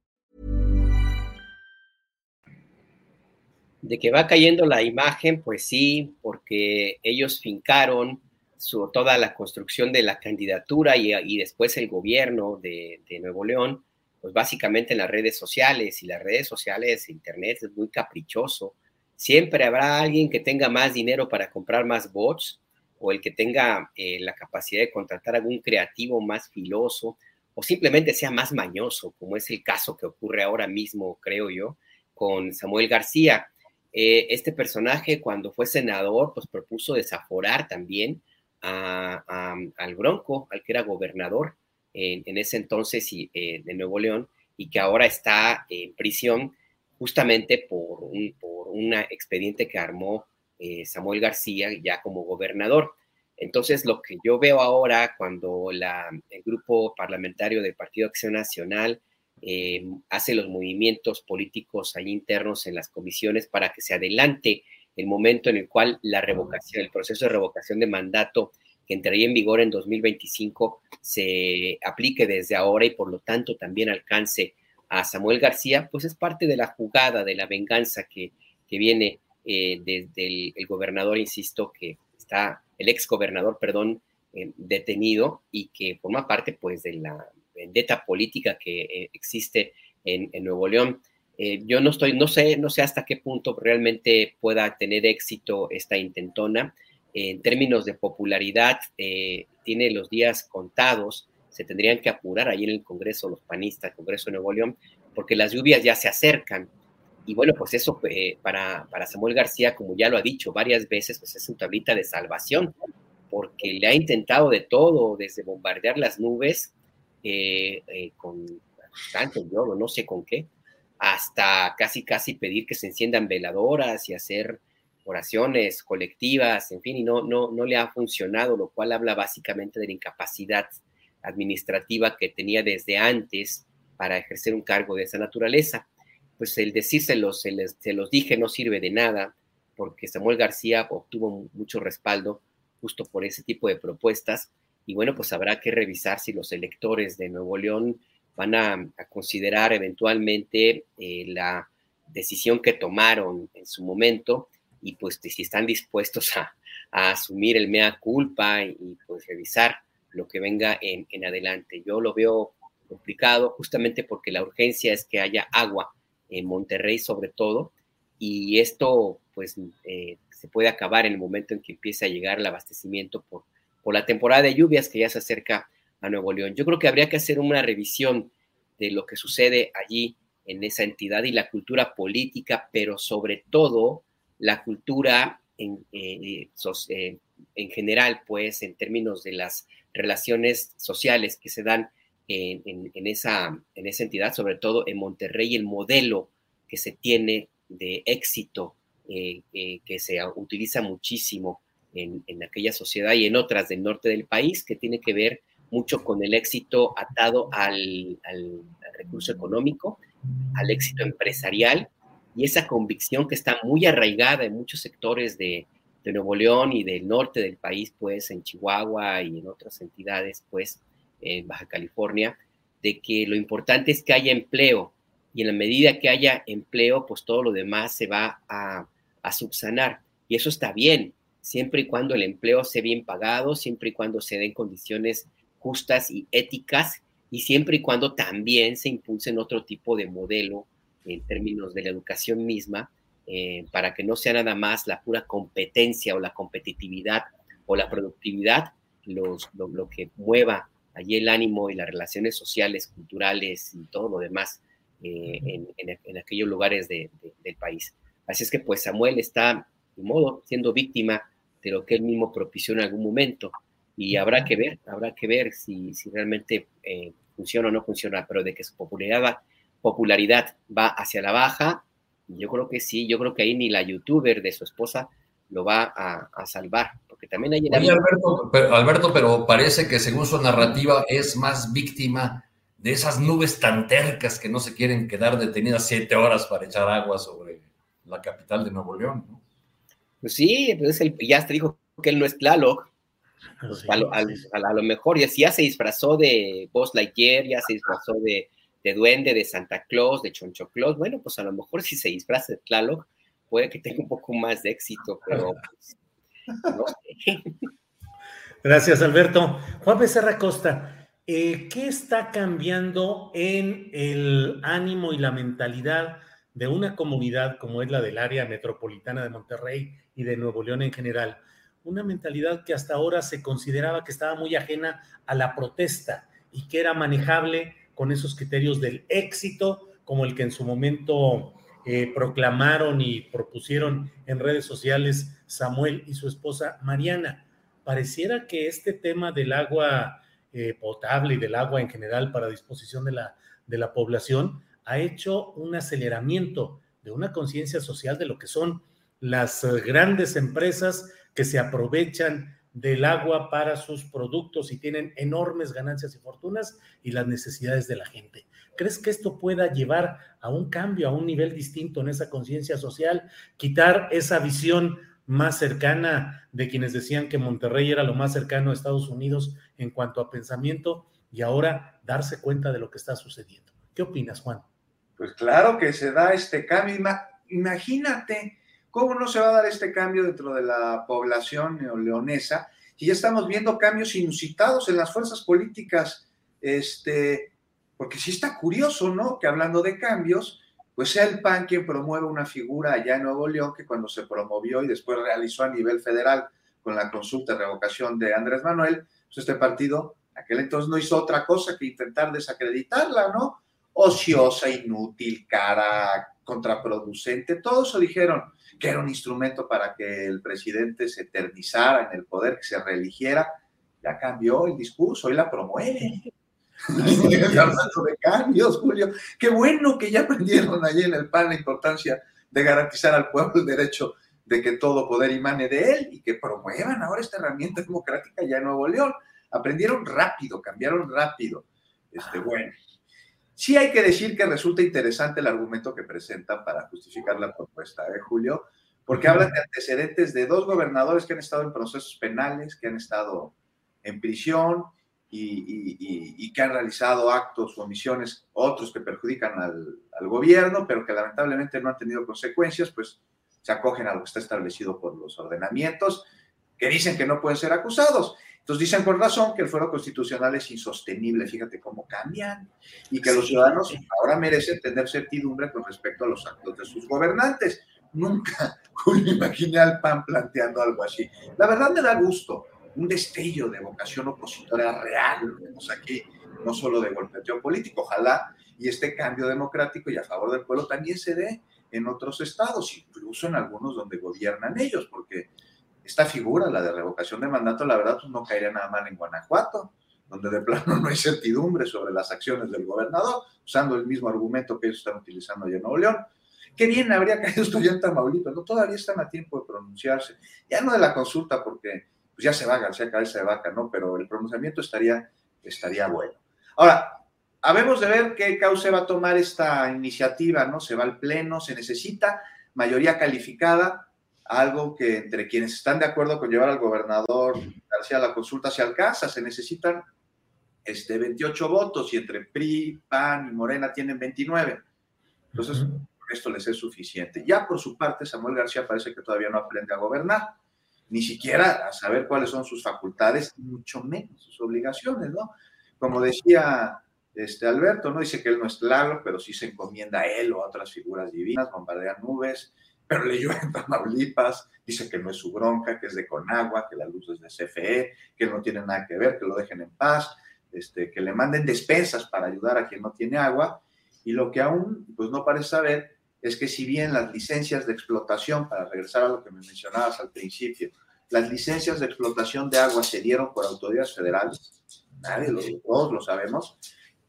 De que va cayendo la imagen, pues sí, porque ellos fincaron su, toda la construcción de la candidatura y, después el gobierno de, de Nuevo León, pues básicamente en las redes sociales y las redes sociales, internet es muy caprichoso Siempre habrá alguien que tenga más dinero para comprar más bots o el que tenga eh, la capacidad de contratar algún creativo más filoso o simplemente sea más mañoso, como es el caso que ocurre ahora mismo, creo yo, con Samuel García. Eh, este personaje, cuando fue senador, pues propuso desaforar también al Bronco, al que era gobernador en, ese entonces eh, de Nuevo León, y que ahora está en prisión justamente por un, por expediente que armó eh, Samuel García ya como gobernador. Entonces, lo que yo veo ahora cuando la, el grupo parlamentario del Partido Acción Nacional eh, hace los movimientos políticos ahí internos en las comisiones para que se adelante el momento en el cual la revocación, el proceso de revocación de mandato que entraría en vigor en 2025 se aplique desde ahora y por lo tanto también alcance a Samuel García, pues es parte de la jugada, de la venganza que, que viene eh, desde el, gobernador, insisto, que está, el ex gobernador, perdón, eh, detenido y que forma parte pues de la vendetta política que eh, existe en, Nuevo León. yo no estoy, no sé, no sé hasta qué punto realmente pueda tener éxito esta intentona. En términos de popularidad, tiene los días contados se tendrían que apurar ahí en el Congreso, los panistas, Congreso de Nuevo León, porque las lluvias ya se acercan. Y bueno, pues eso eh, para, para Samuel García, como ya lo ha dicho varias veces, pues es un tablita de salvación, porque le ha intentado de todo, desde bombardear las nubes eh, con tanto yo no sé con qué, hasta casi casi pedir que se enciendan veladoras y hacer oraciones colectivas, en fin, y no, no, no le ha funcionado, lo cual habla básicamente de la incapacidad administrativa que tenía desde antes para ejercer un cargo de esa naturaleza. Pues el decírselos, se, se los dije, no sirve de nada, porque Samuel García obtuvo mucho respaldo justo por ese tipo de propuestas. Y bueno, pues habrá que revisar si los electores de Nuevo León van a, considerar eventualmente eh, la decisión que tomaron en su momento y pues si están dispuestos a, a asumir el mea culpa y pues revisar lo que venga en, adelante. Yo lo veo complicado justamente porque la urgencia es que haya agua en Monterrey sobre todo y esto pues eh, se puede acabar en el momento en que empiece a llegar el abastecimiento por, por la temporada de lluvias que ya se acerca a Nuevo León. Yo creo que habría que hacer una revisión de lo que sucede allí en esa entidad y la cultura política, pero sobre todo la cultura en, eh, eh, en general, pues en términos de las relaciones sociales que se dan en, esa, en esa entidad, sobre todo en Monterrey, el modelo que se tiene de éxito eh, eh, que se utiliza muchísimo en, aquella sociedad y en otras del norte del país, que tiene que ver mucho con el éxito atado al, recurso económico, al éxito empresarial y esa convicción que está muy arraigada en muchos sectores de Nuevo León y del norte del país, pues en Chihuahua y en otras entidades, pues en Baja California, de que lo importante es que haya empleo y en la medida que haya empleo, pues todo lo demás se va a, subsanar. Y eso está bien, siempre y cuando el empleo sea bien pagado, siempre y cuando se den condiciones justas y éticas y siempre y cuando también se impulsen otro tipo de modelo en términos de la educación misma, eh, para que no sea nada más la pura competencia o la competitividad o la productividad los, lo, que mueva allí el ánimo y las relaciones sociales, culturales y todo lo demás eh, en, aquellos lugares del país. Así es que pues Samuel está, de modo, siendo víctima de lo que él mismo propició en algún momento. Y habrá que ver, habrá que ver si, si realmente eh, funciona o no funciona, pero de que su popularidad, popularidad va hacia la baja, yo creo que sí, yo creo que ahí ni la youtuber de su esposa lo va a, salvar, porque también hay... Alberto pero, Alberto, pero parece que según su narrativa es más víctima de esas nubes tan tercas que no se quieren quedar detenidas siete horas para echar agua sobre la capital de Nuevo León, ¿no? Pues sí, pues el, ya te dijo que él no es Tlaloc. Pues a, lo, mejor ya, ya se disfrazó de Buzz Lightyear, ya se disfrazó de de duende, de Santa Claus, de Choncho Claus, bueno, pues a lo mejor si se disfraza de Tlaloc, puede que tenga un poco más de éxito, pero pues, no sé. Gracias, Alberto. Juan Becerra Costa, eh, ¿qué está cambiando en el ánimo y la mentalidad de una comunidad como es la del área metropolitana de Monterrey y de Nuevo León en general? Una mentalidad que hasta ahora se consideraba que estaba muy ajena a la protesta y que era manejable con esos criterios del éxito, como el que en su momento eh, proclamaron y propusieron en redes sociales Samuel y su esposa Mariana. Pareciera que este tema del agua eh, potable y del agua en general para disposición de la, de la población ha hecho un aceleramiento de una conciencia social de lo que son las grandes empresas que se aprovechan del agua para sus productos y tienen enormes ganancias y fortunas y las necesidades de la gente. ¿Crees que esto pueda llevar a un cambio, a un nivel distinto en esa conciencia social, quitar esa visión más cercana de quienes decían que Monterrey era lo más cercano a Estados Unidos en cuanto a pensamiento y ahora darse cuenta de lo que está sucediendo? ¿Qué opinas, Juan? Pues claro que se da este cambio. Imagínate cómo no se va a dar este cambio dentro de la población neoleonesa si ya estamos viendo cambios inusitados en las fuerzas políticas, este, porque sí está curioso, ¿no? Que hablando de cambios, pues sea el PAN quien promueve una figura allá en Nuevo León que cuando se promovió y después realizó a nivel federal con la consulta de revocación de Andrés Manuel, pues este partido, aquel entonces no hizo otra cosa que intentar desacreditarla, ¿no? Ociosa, inútil, cara, contraproducente, todo eso dijeron que era un instrumento para que el presidente se eternizara en el poder, que se reeligiera, ya cambió el discurso, y la promueve. hablando de cambios, Julio. Qué bueno que ya aprendieron allí en el PAN la importancia de garantizar al pueblo el derecho de que todo poder emane de él y que promuevan ahora esta herramienta democrática ya en Nuevo León. Aprendieron rápido, cambiaron rápido. Este, bueno, Sí hay que decir que resulta interesante el argumento que presentan para justificar la propuesta, ¿eh, Julio? Porque hablan de antecedentes de dos gobernadores que han estado en procesos penales, que han estado en prisión y, que han realizado actos o omisiones, otros que perjudican al, al, gobierno, pero que lamentablemente no han tenido consecuencias, pues se acogen a lo que está establecido por los ordenamientos, que dicen que no pueden ser acusados. Entonces dicen con razón que el fuero constitucional es insostenible, fíjate cómo cambian, y que los ciudadanos ahora merecen tener certidumbre con respecto a los actos de sus gobernantes. Nunca imaginé al PAN planteando algo así. La verdad me da gusto, un destello de vocación opositora real, vemos aquí, no solo de golpeteo político, ojalá y este cambio democrático y a favor del pueblo también se dé en otros estados, incluso en algunos donde gobiernan ellos, porque esta figura, la de revocación de mandato, la verdad, pues no caería nada mal en Guanajuato, donde de plano no hay certidumbre sobre las acciones del gobernador, usando el mismo argumento que ellos están utilizando allá en Nuevo León. Qué bien habría caído esto ya en Tamaulipas, ¿no? Todavía están a tiempo de pronunciarse. Ya no de la consulta, porque pues ya se va García Cabeza de Vaca, ¿no? Pero el pronunciamiento estaría, estaría bueno. Ahora, habemos de ver qué causa va a tomar esta iniciativa, ¿no? Se va al Pleno, se necesita mayoría calificada, algo que entre quienes están de acuerdo con llevar al gobernador García a la consulta se alcanza, se necesitan este, 28 votos y entre PRI, PAN y Morena tienen 29. Entonces, esto les es suficiente. Ya por su parte, Samuel García parece que todavía no aprende a gobernar, ni siquiera a saber cuáles son sus facultades, mucho menos sus obligaciones, ¿no? Como decía este Alberto, ¿no? Dice que él no es claro, pero sí se encomienda a él o a otras figuras divinas, bombardean nubes, pero leyó en Tamaulipas, dice que no es su bronca, que es de Conagua, que la luz es de CFE, que no tiene nada que ver, que lo dejen en paz, este, que le manden despensas para ayudar a quien no tiene agua. Y lo que aún pues, no parece saber es que si bien las licencias de explotación, para regresar a lo que me mencionabas al principio, las licencias de explotación de agua se dieron por autoridades federales, nadie todos lo sabemos,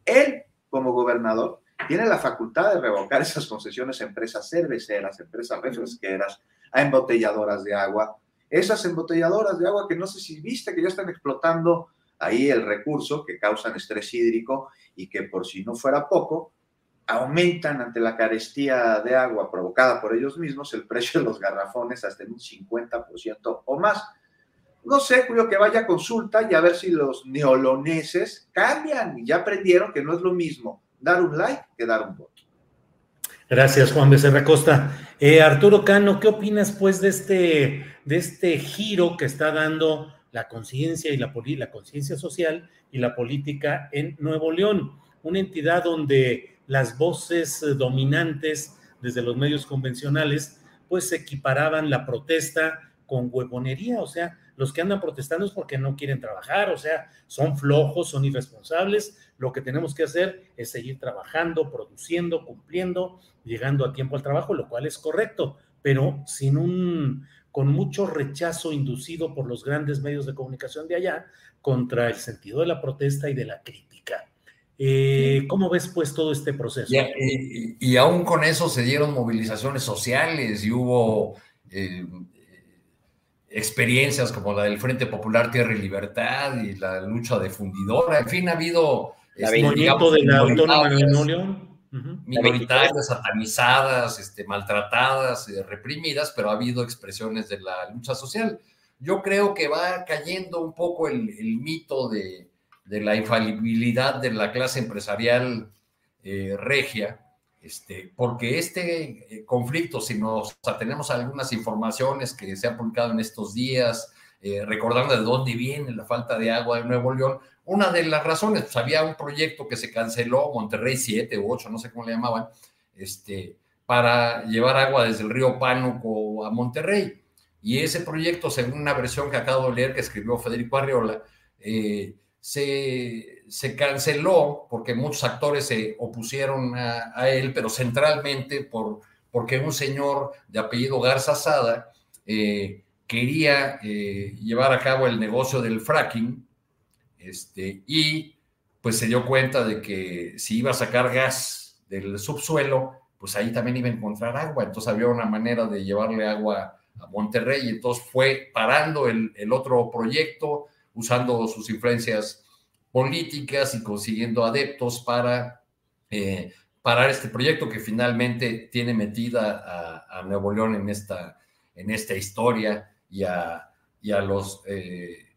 él como gobernador tiene la facultad de revocar esas concesiones a empresas cerveceras, empresas refresqueras, a embotelladoras de agua. Esas embotelladoras de agua que no sé si viste que ya están explotando ahí el recurso, que causan estrés hídrico y que por si no fuera poco, aumentan ante la carestía de agua provocada por ellos mismos el precio de los garrafones hasta en un 50% o más. No sé, Julio, que vaya a consulta y a ver si los neoloneses cambian y ya aprendieron que no es lo mismo dar un like que dar un voto. Gracias, Juan Becerra Costa. Eh, Arturo Cano, ¿qué opinas pues de este, de este giro que está dando la conciencia y la, la conciencia social y la política en Nuevo León? Una entidad donde las voces dominantes desde los medios convencionales pues equiparaban la protesta con huevonería, o sea, los que andan protestando es porque no quieren trabajar, o sea, son flojos, son irresponsables. Lo que tenemos que hacer es seguir trabajando, produciendo, cumpliendo, llegando a tiempo al trabajo, lo cual es correcto, pero sin un con mucho rechazo inducido por los grandes medios de comunicación de allá contra el sentido de la protesta y de la crítica. Eh, ¿Cómo ves pues todo este proceso? Y, y, aún con eso se dieron movilizaciones sociales y hubo eh, experiencias como la del Frente Popular Tierra y Libertad y la lucha de fundidora. En fin, ha habido este, movimiento de la autónoma de Nuevo minoritarias, satanizadas, este, maltratadas, eh, reprimidas, pero ha habido expresiones de la lucha social. Yo creo que va cayendo un poco el, mito de, la infalibilidad de la clase empresarial eh, regia, este, porque este eh, conflicto, si nos tenemos algunas informaciones que se han publicado en estos días, recordando de dónde viene la falta de agua de Nuevo León, una de las razones, pues había un proyecto que se canceló, Monterrey 7 u 8, no sé cómo le llamaban, este, para llevar agua desde el río Pánuco a Monterrey. Y ese proyecto, según una versión que acabo de leer que escribió Federico Arriola, eh, se, se, canceló porque muchos actores se opusieron a, él, pero centralmente por, porque un señor de apellido Garza Sada eh, quería eh, llevar a cabo el negocio del fracking este, y pues se dio cuenta de que si iba a sacar gas del subsuelo, pues ahí también iba a encontrar agua. Entonces había una manera de llevarle agua a Monterrey. Entonces fue parando el, otro proyecto, usando sus influencias políticas y consiguiendo adeptos para eh, parar este proyecto que finalmente tiene metida a, Nuevo León en esta, en esta historia y a, y a los eh,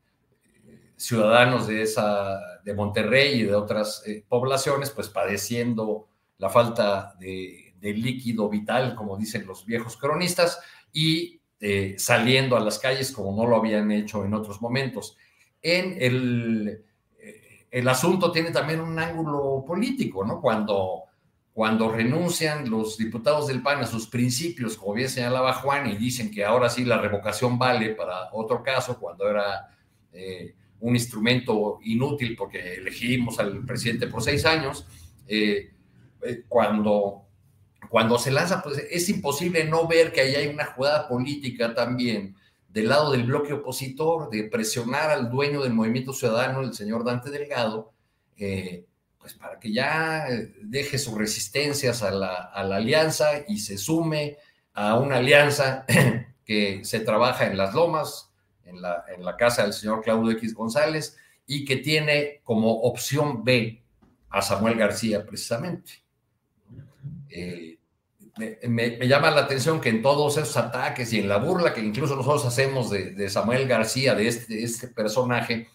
ciudadanos de, esa, de Monterrey y de otras eh, poblaciones, pues padeciendo la falta de, líquido vital, como dicen los viejos cronistas, y eh, saliendo a las calles como no lo habían hecho en otros momentos. En el, el asunto tiene también un ángulo político, ¿no? Cuando, cuando renuncian los diputados del PAN a sus principios, como bien señalaba Juan, y dicen que ahora sí la revocación vale para otro caso, cuando era un instrumento inútil porque elegimos al presidente por seis años, eh, eh, cuando, cuando se lanza, pues es imposible no ver que ahí hay una jugada política también del lado del bloque opositor, de presionar al dueño del movimiento ciudadano, el señor Dante Delgado, eh, pues para que ya deje sus resistencias a la, a la alianza y se sume a una alianza que se trabaja en las lomas, en la, en la casa del señor Claudio X González y que tiene como opción B a Samuel García precisamente. Eh, me, llama la atención que en todos esos ataques y en la burla que incluso nosotros hacemos de, Samuel García, de este, este, personaje,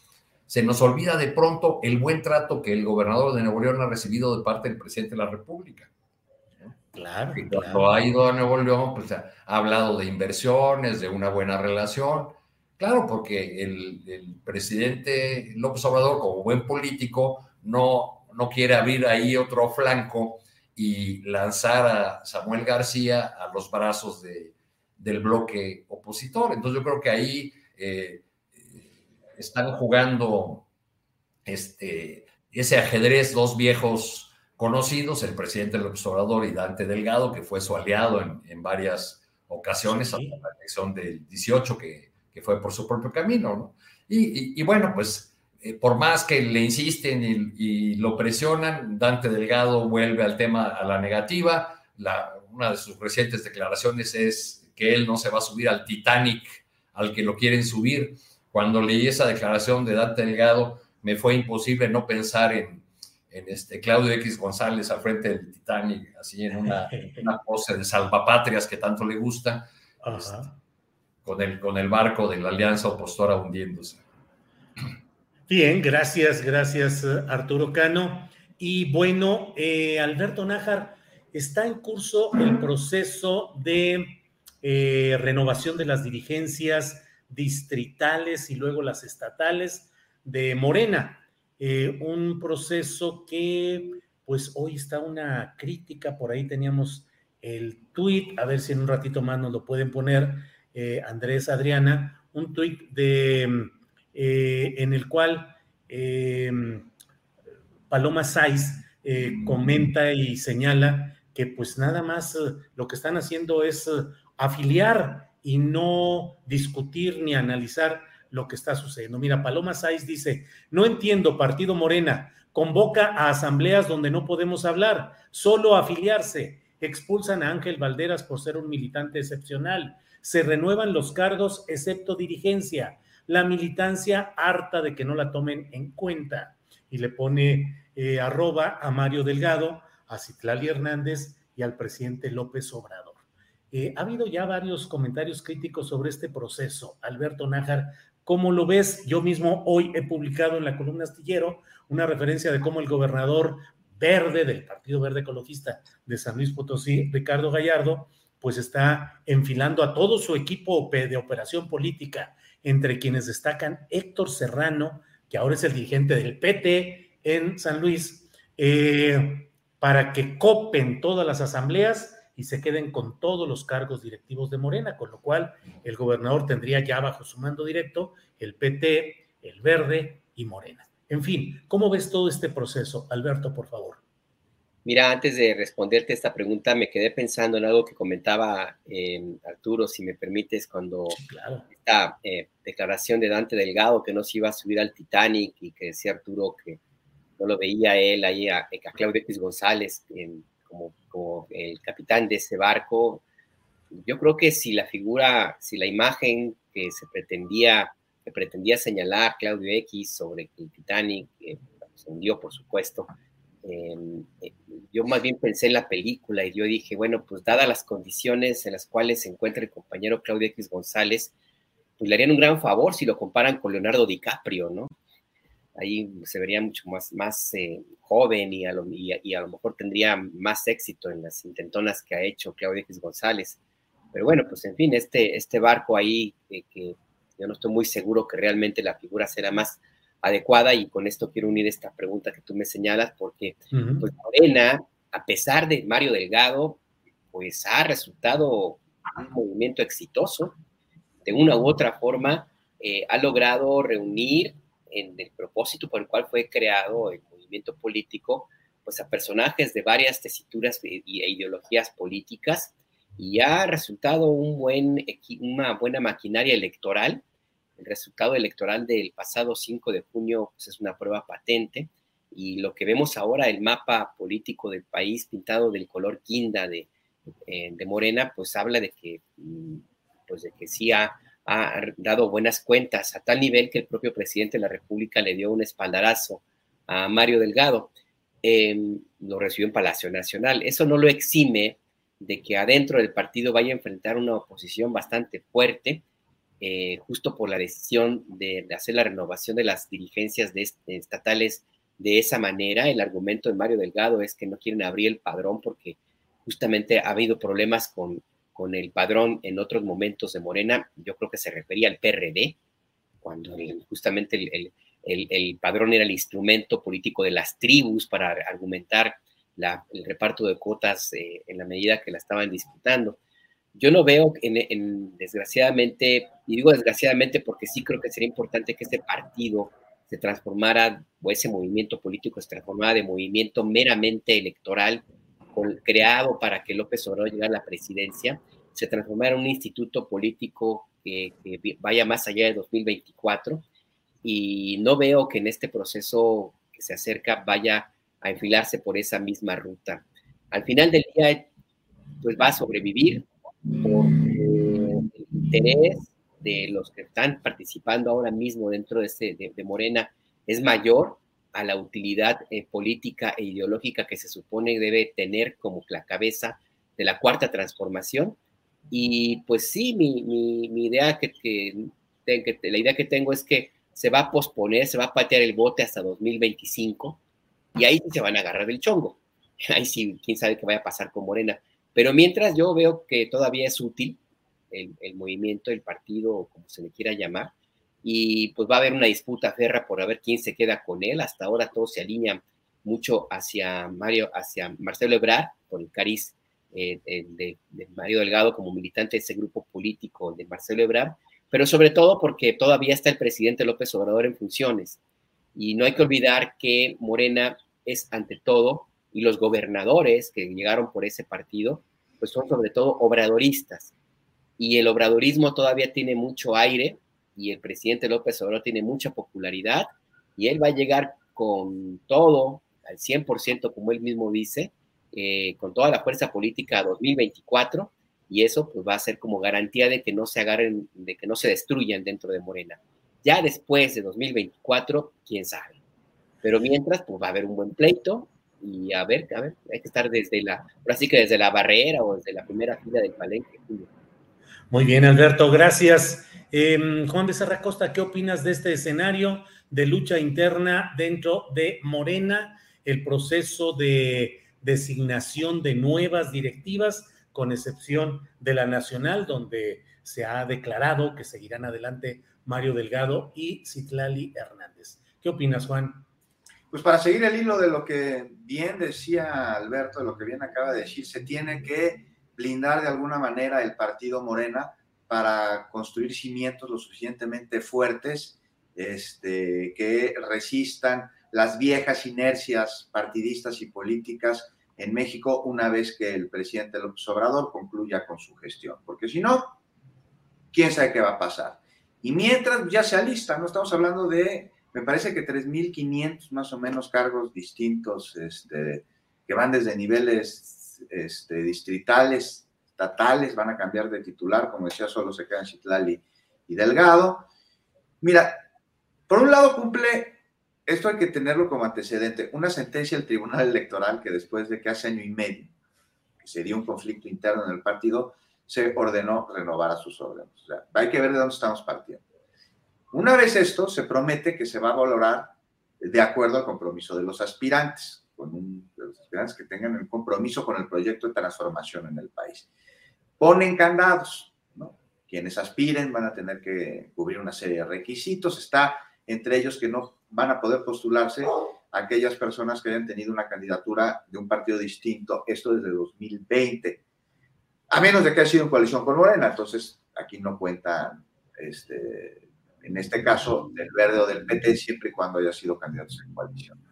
se nos olvida de pronto el buen trato que el gobernador de Nuevo León ha recibido de parte del presidente de la República. Claro. cuando ha ido a Nuevo León, pues ha hablado de inversiones, de una buena relación, Claro, porque el, presidente López Obrador, como buen político, no, no quiere abrir ahí otro flanco y lanzar a Samuel García a los brazos de, del bloque opositor. Entonces yo creo que ahí eh, están jugando este, ese ajedrez dos viejos conocidos, el presidente López Obrador y Dante Delgado, que fue su aliado en, varias ocasiones hasta la elección del 18, que que fue por su propio camino, ¿no? Y, bueno, pues eh, por más que le insisten y, lo presionan, Dante Delgado vuelve al tema, a la negativa. La, una de sus recientes declaraciones es que él no se va a subir al Titanic al que lo quieren subir. Cuando leí esa declaración de Dante Delgado, me fue imposible no pensar en, en este Claudio X González al frente del Titanic, así en una, una pose de salvapatrias que tanto le gusta. Ajá con el, con el barco de la alianza opositora hundiéndose. Bien, gracias, gracias Arturo Cano. Y bueno, eh, Alberto Nájar, está en curso el proceso de eh, renovación de las dirigencias distritales y luego las estatales de Morena. Eh, un proceso que, pues hoy está una crítica, por ahí teníamos el tuit, a ver si en un ratito más nos lo pueden poner, eh, Andrés Adriana, un tuit de, eh, en el cual eh, Paloma Saiz comenta y señala que pues nada más lo que están haciendo es afiliar y no discutir ni analizar lo que está sucediendo. Mira, Paloma Saiz dice, no entiendo, Partido Morena, convoca a asambleas donde no podemos hablar, solo afiliarse, expulsan a Ángel Valderas por ser un militante excepcional, Se renuevan los cargos excepto dirigencia. La militancia harta de que no la tomen en cuenta. Y le pone eh, arroba a Mario Delgado, a Citlali Hernández y al presidente López Obrador. Eh, ha habido ya varios comentarios críticos sobre este proceso. Alberto Nájar, ¿cómo lo ves? Yo mismo hoy he publicado en la columna astillero una referencia de cómo el gobernador verde del Partido Verde Ecologista de San Luis Potosí, Ricardo Gallardo, pues está enfilando a todo su equipo de operación política, entre quienes destacan Héctor Serrano, que ahora es el dirigente del PT en San Luis, eh, para que copen todas las asambleas y se queden con todos los cargos directivos de Morena, con lo cual el gobernador tendría ya bajo su mando directo el PT, el Verde y Morena. En fin, ¿cómo ves todo este proceso? Alberto, por favor. Mira, antes de responderte esta pregunta, me quedé pensando en algo que comentaba eh, Arturo, si me permites, cuando esta eh, declaración de Dante Delgado que no se iba a subir al Titanic y que decía Arturo que no lo veía él ahí a, a Claudio X González como, como, el capitán de ese barco. Yo creo que si la figura, si la imagen que se pretendía, que pretendía señalar Claudio X sobre el Titanic, eh, se hundió, por supuesto, Em, eh, yo más bien pensé en la película y yo dije, bueno, pues dadas las condiciones en las cuales se encuentra el compañero Claudio X González, pues le harían un gran favor si lo comparan con Leonardo DiCaprio, ¿no? Ahí se vería mucho más, más eh, joven y a, lo, mejor tendría más éxito en las intentonas que ha hecho Claudio X González. Pero bueno, pues en fin, este, este barco ahí, que yo no estoy muy seguro que realmente la figura será más adecuada y con esto quiero unir esta pregunta que tú me señalas porque pues, Morena, a pesar de Mario Delgado, pues ha resultado un movimiento exitoso. De una u otra forma, eh, ha logrado reunir en el propósito por el cual fue creado el movimiento político, pues a personajes de varias tesituras e, e ideologías políticas y ha resultado un buen, una buena maquinaria electoral el resultado electoral del pasado 5 de junio pues, es una prueba patente y lo que vemos ahora, el mapa político del país pintado del color quinda de, eh, de Morena, pues habla de que, mm, pues de que sí ha, ha, dado buenas cuentas, a tal nivel que el propio presidente de la República le dio un espaldarazo a Mario Delgado. Eh, lo recibió en Palacio Nacional. Eso no lo exime de que adentro del partido vaya a enfrentar una oposición bastante fuerte eh, justo por la decisión de, hacer la renovación de las dirigencias de, estatales de esa manera. El argumento de Mario Delgado es que no quieren abrir el padrón porque justamente ha habido problemas con, con el padrón en otros momentos de Morena. Yo creo que se refería al PRD, cuando justamente el, el, el, padrón era el instrumento político de las tribus para argumentar la, el reparto de cuotas eh, en la medida que la estaban disputando yo no veo, en, desgraciadamente, y digo desgraciadamente porque sí creo que sería importante que este partido se transformara, o ese movimiento político se transformara de movimiento meramente electoral, creado para que López Obrador llegara a la presidencia, se transformara en un instituto político que, que vaya más allá de 2024. Y no veo que en este proceso que se acerca vaya a enfilarse por esa misma ruta. Al final del día, pues va a sobrevivir, interés de los que están participando ahora mismo dentro de, este, de, Morena es mayor a la utilidad eh, política e ideológica que se supone debe tener como la cabeza de la cuarta transformación. Y pues sí, mi, mi, idea que, que, la idea que tengo es que se va a posponer, se va a patear el bote hasta 2025 y ahí se van a agarrar del chongo. Ahí sí, quién sabe qué vaya a pasar con Morena. Pero mientras yo veo que todavía es útil el, movimiento, el partido, como se le quiera llamar, y pues va a haber una disputa ferra por ver quién se queda con él. Hasta ahora todo se alinea mucho hacia Mario, hacia Marcelo Ebrard, con el cariz eh, de, Mario Delgado como militante de ese grupo político de Marcelo Ebrard, pero sobre todo porque todavía está el presidente López Obrador en funciones. Y no hay que olvidar que Morena es ante todo y los gobernadores que llegaron por ese partido, pues son sobre todo obradoristas. Y el obradorismo todavía tiene mucho aire y el presidente López Obrador tiene mucha popularidad y él va a llegar con todo, al 100%, como él mismo dice, eh, con toda la fuerza política a 2024 y eso pues va a ser como garantía de que no se agarren, de que no se destruyan dentro de Morena. Ya después de 2024, quién sabe. Pero mientras, pues va a haber un buen pleito y a ver, a ver, hay que estar desde la, ahora que desde la barrera o desde la primera fila del palenque. Muy bien, Alberto, gracias. Eh, Juan Becerra Costa, ¿qué opinas de este escenario de lucha interna dentro de Morena, el proceso de designación de nuevas directivas, con excepción de la nacional, donde se ha declarado que seguirán adelante Mario Delgado y Citlali Hernández? ¿Qué opinas, Juan? Pues para seguir el hilo de lo que bien decía Alberto, de lo que bien acaba de decir, se tiene que blindar de alguna manera el partido Morena para construir cimientos lo suficientemente fuertes este, que resistan las viejas inercias partidistas y políticas en México una vez que el presidente López Obrador concluya con su gestión. Porque si no, quién sabe qué va a pasar. Y mientras ya se alista, no estamos hablando de me parece que 3.500 más o menos cargos distintos este, que van desde niveles este, distritales, estatales, van a cambiar de titular, como decía, solo se quedan Chitlali y Delgado. Mira, por un lado cumple, esto hay que tenerlo como antecedente, una sentencia del Tribunal Electoral que después de que hace año y medio que se dio un conflicto interno en el partido, se ordenó renovar a sus órdenes. O sea, hay que ver de dónde estamos partiendo. Una vez esto, se promete que se va a valorar de acuerdo al compromiso de los aspirantes, con los aspirantes que tengan el compromiso con el proyecto de transformación en el país. Ponen candados, ¿no? Quienes aspiren van a tener que cubrir una serie de requisitos. Está entre ellos que no van a poder postularse aquellas personas que hayan tenido una candidatura de un partido distinto, esto desde 2020, a menos de que haya sido en coalición con Morena, entonces aquí no cuentan este, en este caso del verde o del PT, siempre y cuando haya sido candidatos en coalición.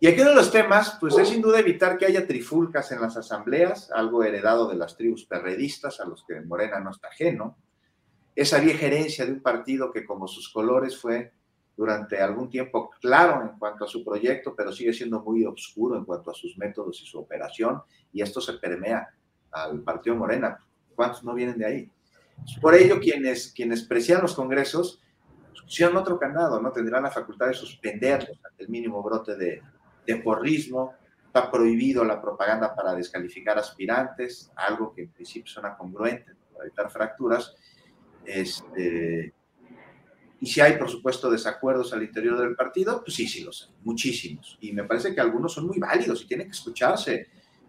Y aquí uno de los temas, pues es sin duda evitar que haya trifulcas en las asambleas, algo heredado de las tribus perredistas, a los que Morena no está ajeno. Esa vieja herencia de un partido que como sus colores fue durante algún tiempo claro en cuanto a su proyecto, pero sigue siendo muy oscuro en cuanto a sus métodos y su operación, y esto se permea al partido Morena. ¿Cuántos no vienen de ahí? Por ello, quienes, quienes precian los congresos pusieron otro candado, ¿no? Tendrán la facultad de suspenderlos ante el mínimo brote de, de porrismo. Está prohibido la propaganda para descalificar aspirantes, algo que en principio suena congruente para evitar fracturas. Este, y si hay, por supuesto, desacuerdos al interior del partido, pues sí, sí los hay, muchísimos. Y me parece que algunos son muy válidos y tienen que escucharse.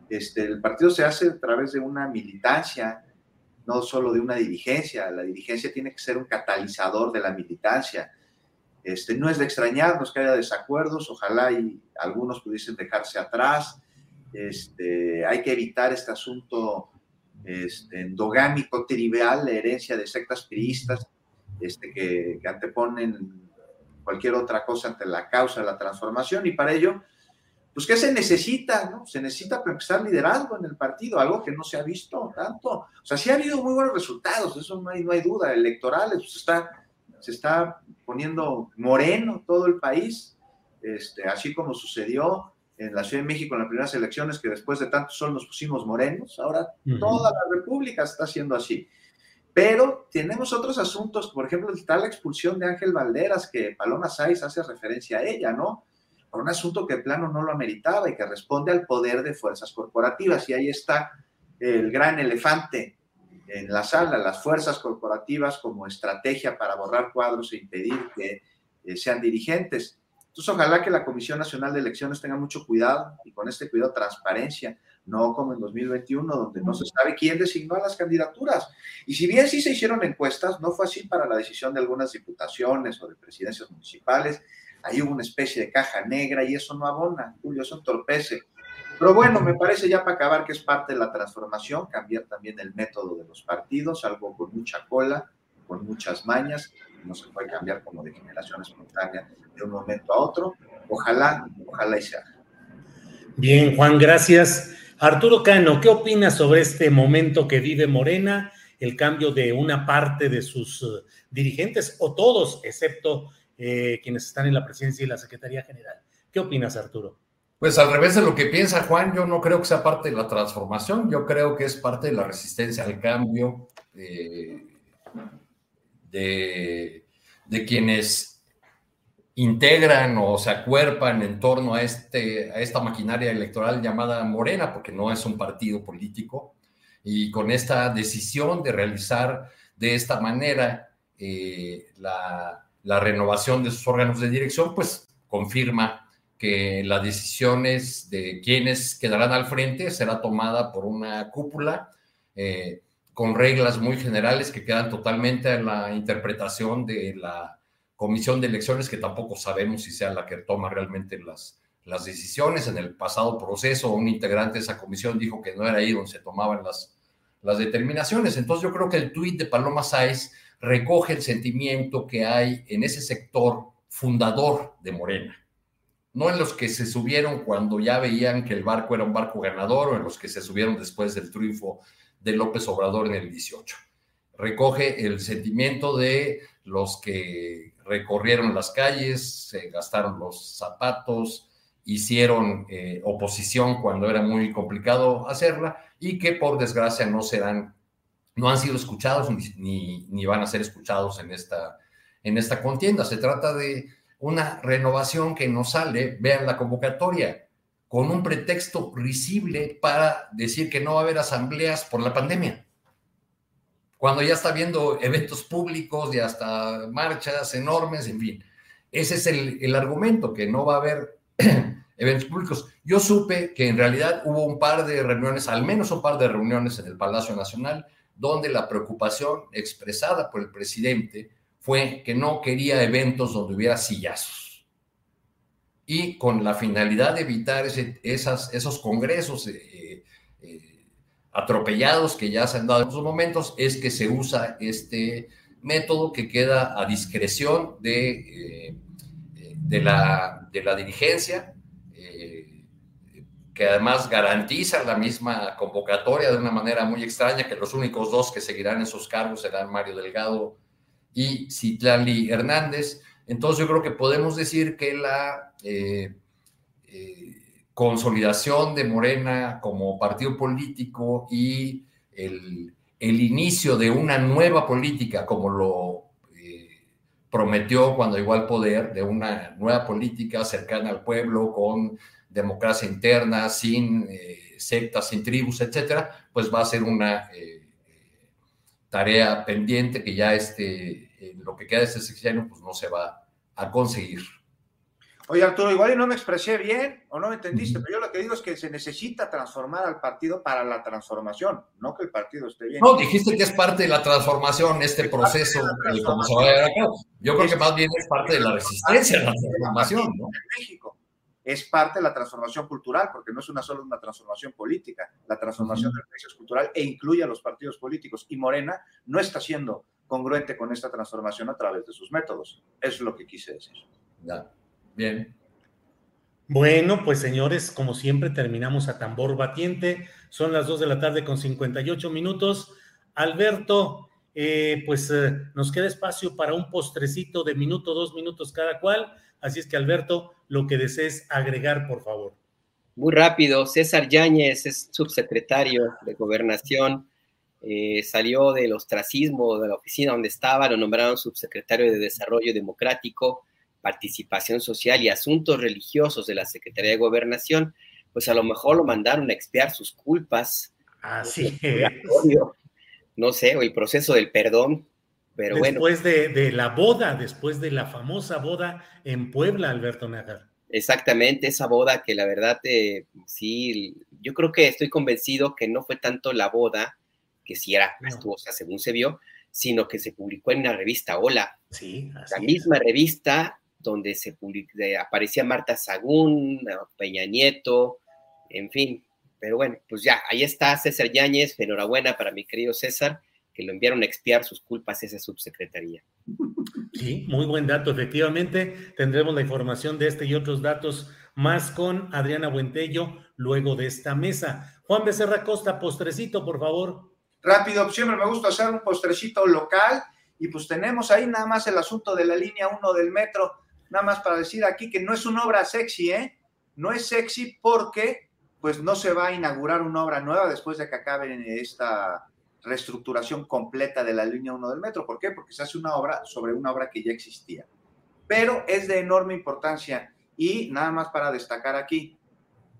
Este, el partido se hace a través de una militancia no solo de una dirigencia, la dirigencia tiene que ser un catalizador de la militancia. Este, no es de extrañarnos que haya desacuerdos, ojalá y algunos pudiesen dejarse atrás. Este, hay que evitar este asunto este, endogámico, trivial, la herencia de sectas priistas este, que, anteponen cualquier otra cosa ante la causa de la transformación y para ello pues ¿qué se necesita? No? Se necesita empezar liderazgo en el partido, algo que no se ha visto tanto. O sea, sí ha habido muy buenos resultados, eso no hay, no hay duda, electorales, pues está, se está poniendo moreno todo el país, este, así como sucedió en la Ciudad de México en las primeras elecciones, que después de tanto sol nos pusimos morenos, ahora toda la República está siendo así. Pero tenemos otros asuntos, por ejemplo, está la expulsión de Ángel Valderas, que Paloma Sáiz hace referencia a ella, ¿no? un asunto que el plano no lo ameritaba y que responde al poder de fuerzas corporativas. Y ahí está el gran elefante en la sala, las fuerzas corporativas como estrategia para borrar cuadros e impedir que eh, sean dirigentes. Entonces, ojalá que la Comisión Nacional de Elecciones tenga mucho cuidado y con este cuidado transparencia, no como en 2021, donde no se sabe quién designó a las candidaturas. Y si bien sí se hicieron encuestas, no fue así para la decisión de algunas diputaciones o de presidencias municipales, ahí hubo una especie de caja negra y eso no abona, Julio, eso entorpece. Pero bueno, me parece ya para acabar que es parte de la transformación, cambiar también el método de los partidos, algo con mucha cola, con muchas mañas, no se puede cambiar como de generación espontánea de un momento a otro. Ojalá, ojalá y sea. Bien, Juan, gracias. Arturo Cano, ¿qué opinas sobre este momento que vive Morena, el cambio de una parte de sus eh, dirigentes, o todos, excepto eh, quienes están en la presidencia y la Secretaría General. ¿Qué opinas, Arturo? Pues al revés de lo que piensa Juan, yo no creo que sea parte de la transformación, yo creo que es parte de la resistencia al cambio de, de, quienes integran o se acuerpan en torno a, este, a esta maquinaria electoral llamada Morena, porque no es un partido político, y con esta decisión de realizar de esta manera eh, la, la renovación de sus órganos de dirección, pues confirma que las decisiones de quienes quedarán al frente será tomada por una cúpula eh, con reglas muy generales que quedan totalmente en la interpretación de la comisión de elecciones, que tampoco sabemos si sea la que toma realmente las, las decisiones. En el pasado proceso, un integrante de esa comisión dijo que no era ahí donde se tomaban las, las determinaciones. Entonces yo creo que el tuit de Paloma Sáez recoge el sentimiento que hay en ese sector fundador de Morena no en los que se subieron cuando ya veían que el barco era un barco ganador o en los que se subieron después del triunfo de López Obrador en el 18. Recoge el sentimiento de los que recorrieron las calles, se gastaron los zapatos, hicieron eh, oposición cuando era muy complicado hacerla y que por desgracia no serán, no han sido escuchados ni, ni, van a ser escuchados en esta, en esta contienda. Se trata de una renovación que nos sale, vean la convocatoria, con un pretexto risible para decir que no va a haber asambleas por la pandemia. Cuando ya está viendo eventos públicos y hasta marchas enormes, en fin. Ese es el, el argumento, que no va a haber eventos públicos. Yo supe que en realidad hubo un par de reuniones, al menos un par de reuniones en el Palacio Nacional, donde la preocupación expresada por el presidente fue que no quería eventos donde hubiera sillazos. Y con la finalidad de evitar esas, esos congresos eh, eh, atropellados que ya se han dado en esos momentos, es que se usa este método que queda a discreción de, eh, de, la, de la dirigencia, que además garantiza la misma convocatoria de una manera muy extraña, que los únicos dos que seguirán en sus cargos serán Mario Delgado y Citlali Hernández. Entonces yo creo que podemos decir que la eh, eh, consolidación de Morena como partido político y el, inicio de una nueva política como lo eh, prometió cuando llegó al poder, de una nueva política cercana al pueblo, con democracia interna, sin sectas, sin tribus, etcétera, pues va a ser una tarea pendiente que ya este, lo que queda de este sexenio pues no se va a conseguir. Oye, Arturo, igual no me expresé bien o no me entendiste, pero yo lo que digo es que se necesita transformar al partido para la transformación, no que el partido esté bien. No, dijiste que es parte de la transformación, este proceso, como se va a Yo creo que más bien es parte de la resistencia a la transformación, ¿no? En México es parte de la transformación cultural, porque no es una solo una transformación política, la transformación del país es cultural e incluye a los partidos políticos. Y Morena no está siendo congruente con esta transformación a través de sus métodos. Eso es lo que quise decir. Ya. Bien. Bueno, pues señores, como siempre terminamos a tambor batiente. Son las 2 de la tarde con 58 minutos. Alberto, eh, pues eh, nos queda espacio para un postrecito de minuto, dos minutos cada cual. Así es que, Alberto, lo que desees agregar, por favor. Muy rápido, César Yáñez es subsecretario de Gobernación, eh, salió del ostracismo de la oficina donde estaba, lo nombraron subsecretario de Desarrollo Democrático, Participación Social y Asuntos Religiosos de la Secretaría de Gobernación, pues a lo mejor lo mandaron a expiar sus culpas. Así No sé, o el proceso del perdón, pero después de, la boda, después de la famosa boda en Puebla, Alberto Nagar. Exactamente, esa boda que la verdad, eh, sí, yo creo que estoy convencido que no fue tanto la boda, que sí era majestuosa según se vio, sino que se publicó en la revista Hola. Sí, la misma revista donde se aparecía Marta Sagún, Peña Nieto, en fin. Pero bueno, pues ya, ahí está César Yáñez, enhorabuena para mi querido César que lo enviaron a expiar sus culpas a esa subsecretaría. Sí, muy buen dato. Efectivamente, tendremos la información de este y otros datos más con Adriana Buentello luego de esta mesa. Juan Becerra Costa, postrecito, por favor. Rápido, siempre me gusta hacer un postrecito local y pues tenemos ahí nada más el asunto de la línea 1 del metro, nada más para decir aquí que no es una obra sexy, ¿eh? no es sexy porque pues no se va a inaugurar una obra nueva después de que acabe esta reestructuración completa de la línea 1 del metro. ¿Por qué? Porque se hace una obra sobre una obra que ya existía. Pero es de enorme importancia y nada más para destacar aquí,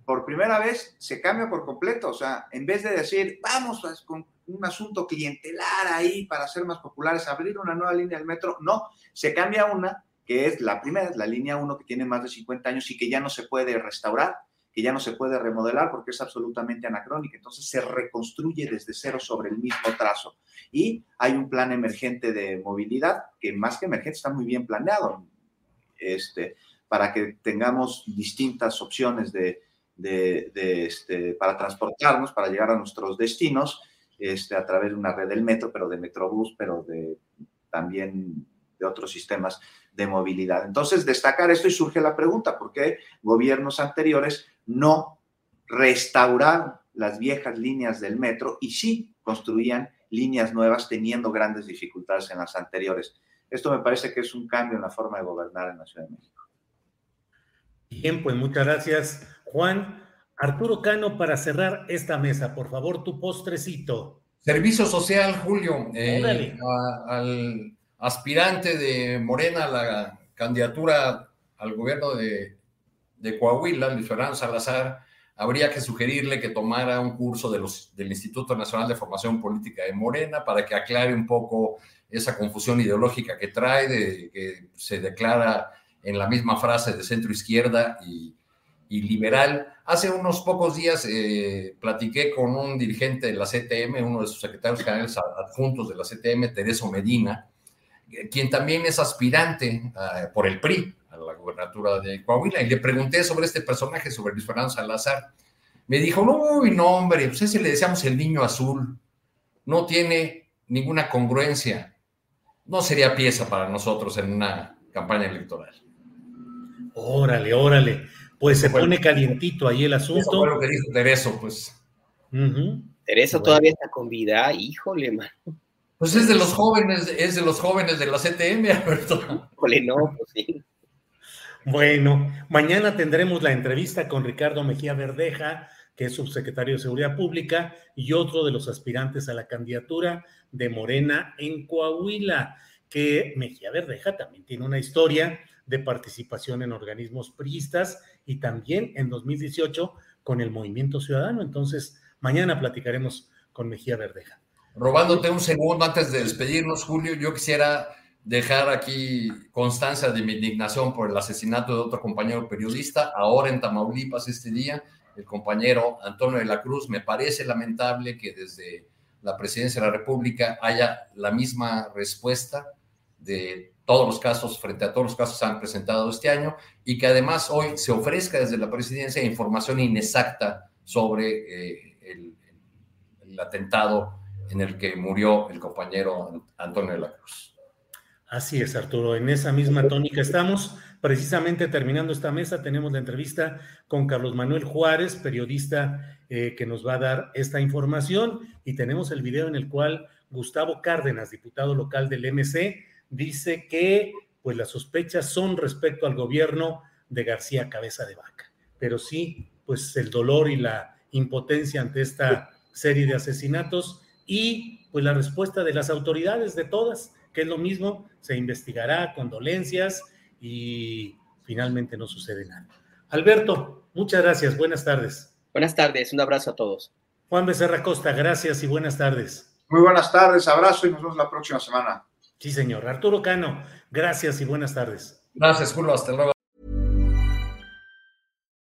por primera vez se cambia por completo, o sea, en vez de decir, vamos pues, con un asunto clientelar ahí para ser más populares, abrir una nueva línea del metro, no, se cambia una que es la primera, la línea 1 que tiene más de 50 años y que ya no se puede restaurar, que ya no se puede remodelar porque es absolutamente anacrónica. Entonces se reconstruye desde cero sobre el mismo trazo. Y hay un plan emergente de movilidad que más que emergente está muy bien planeado este, para que tengamos distintas opciones de, este, para transportarnos, para llegar a nuestros destinos este, a través de una red del metro, pero de Metrobús, pero de también de otros sistemas de movilidad. Entonces, destacar esto y surge la pregunta, ¿por qué gobiernos anteriores no restauraron las viejas líneas del metro y sí construían líneas nuevas teniendo grandes dificultades en las anteriores? Esto me parece que es un cambio en la forma de gobernar en la Ciudad de México. Bien, pues muchas gracias, Juan. Arturo Cano, para cerrar esta mesa, por favor, tu postrecito. Servicio social, Julio. Eh, al aspirante de Morena a la candidatura al gobierno de, Coahuila, Luis Fernando Salazar, habría que sugerirle que tomara un curso de los, del Instituto Nacional de Formación Política de Morena para que aclare un poco esa confusión ideológica que trae, de que se declara en la misma frase de centro izquierda y, liberal. Hace unos pocos días eh, platiqué con un dirigente de la CTM, uno de sus secretarios generales adjuntos de la CTM, Tereso Medina, quien también es aspirante ah, por el PRI a la gubernatura de Coahuila, y le pregunté sobre este personaje, sobre Luis Fernando Salazar. Me dijo, uy, no, hombre, pues ese le decíamos el niño azul, no tiene ninguna congruencia, no sería pieza para nosotros en una campaña electoral. Órale, órale, pues se pone calientito ahí el asunto. Eso fue lo que dijo Tereso, pues. Tereso todavía está con vida, híjole, man. Pues es de los jóvenes, es de los jóvenes de la CTM, Alberto. no, pues sí. Bueno, mañana tendremos la entrevista con Ricardo Mejía Verdeja, que es subsecretario de Seguridad Pública y otro de los aspirantes a la candidatura de Morena en Coahuila, que Mejía Verdeja también tiene una historia de participación en organismos priistas y también en 2018 con el Movimiento Ciudadano. Entonces, mañana platicaremos con Mejía Verdeja. Robándote un segundo antes de despedirnos, Julio, yo quisiera dejar aquí constancia de mi indignación por el asesinato de otro compañero periodista, ahora en Tamaulipas este día, el compañero Antonio de la Cruz. Me parece lamentable que desde la presidencia de la República haya la misma respuesta de todos los casos, frente a todos los casos que se han presentado este año, y que además hoy se ofrezca desde la presidencia información inexacta sobre eh, el, atentado en el que murió el compañero Antonio de la Cruz. Así es, Arturo. En esa misma tónica estamos. Precisamente terminando esta mesa, tenemos la entrevista con Carlos Manuel Juárez, periodista eh, que nos va a dar esta información, y tenemos el video en el cual Gustavo Cárdenas, diputado local del MC, dice que pues las sospechas son respecto al gobierno de García Cabeza de Vaca. Pero sí, pues el dolor y la impotencia ante esta serie de asesinatos y pues la respuesta de las autoridades, de todas, que es lo mismo, se investigará, condolencias y finalmente no sucede nada. Alberto, muchas gracias, buenas tardes. Buenas tardes, un abrazo a todos. Juan Becerra Costa, gracias y buenas tardes. Muy buenas tardes, abrazo y nos vemos la próxima semana. Sí, señor. Arturo Cano, gracias y buenas tardes. Gracias, Julio, hasta luego.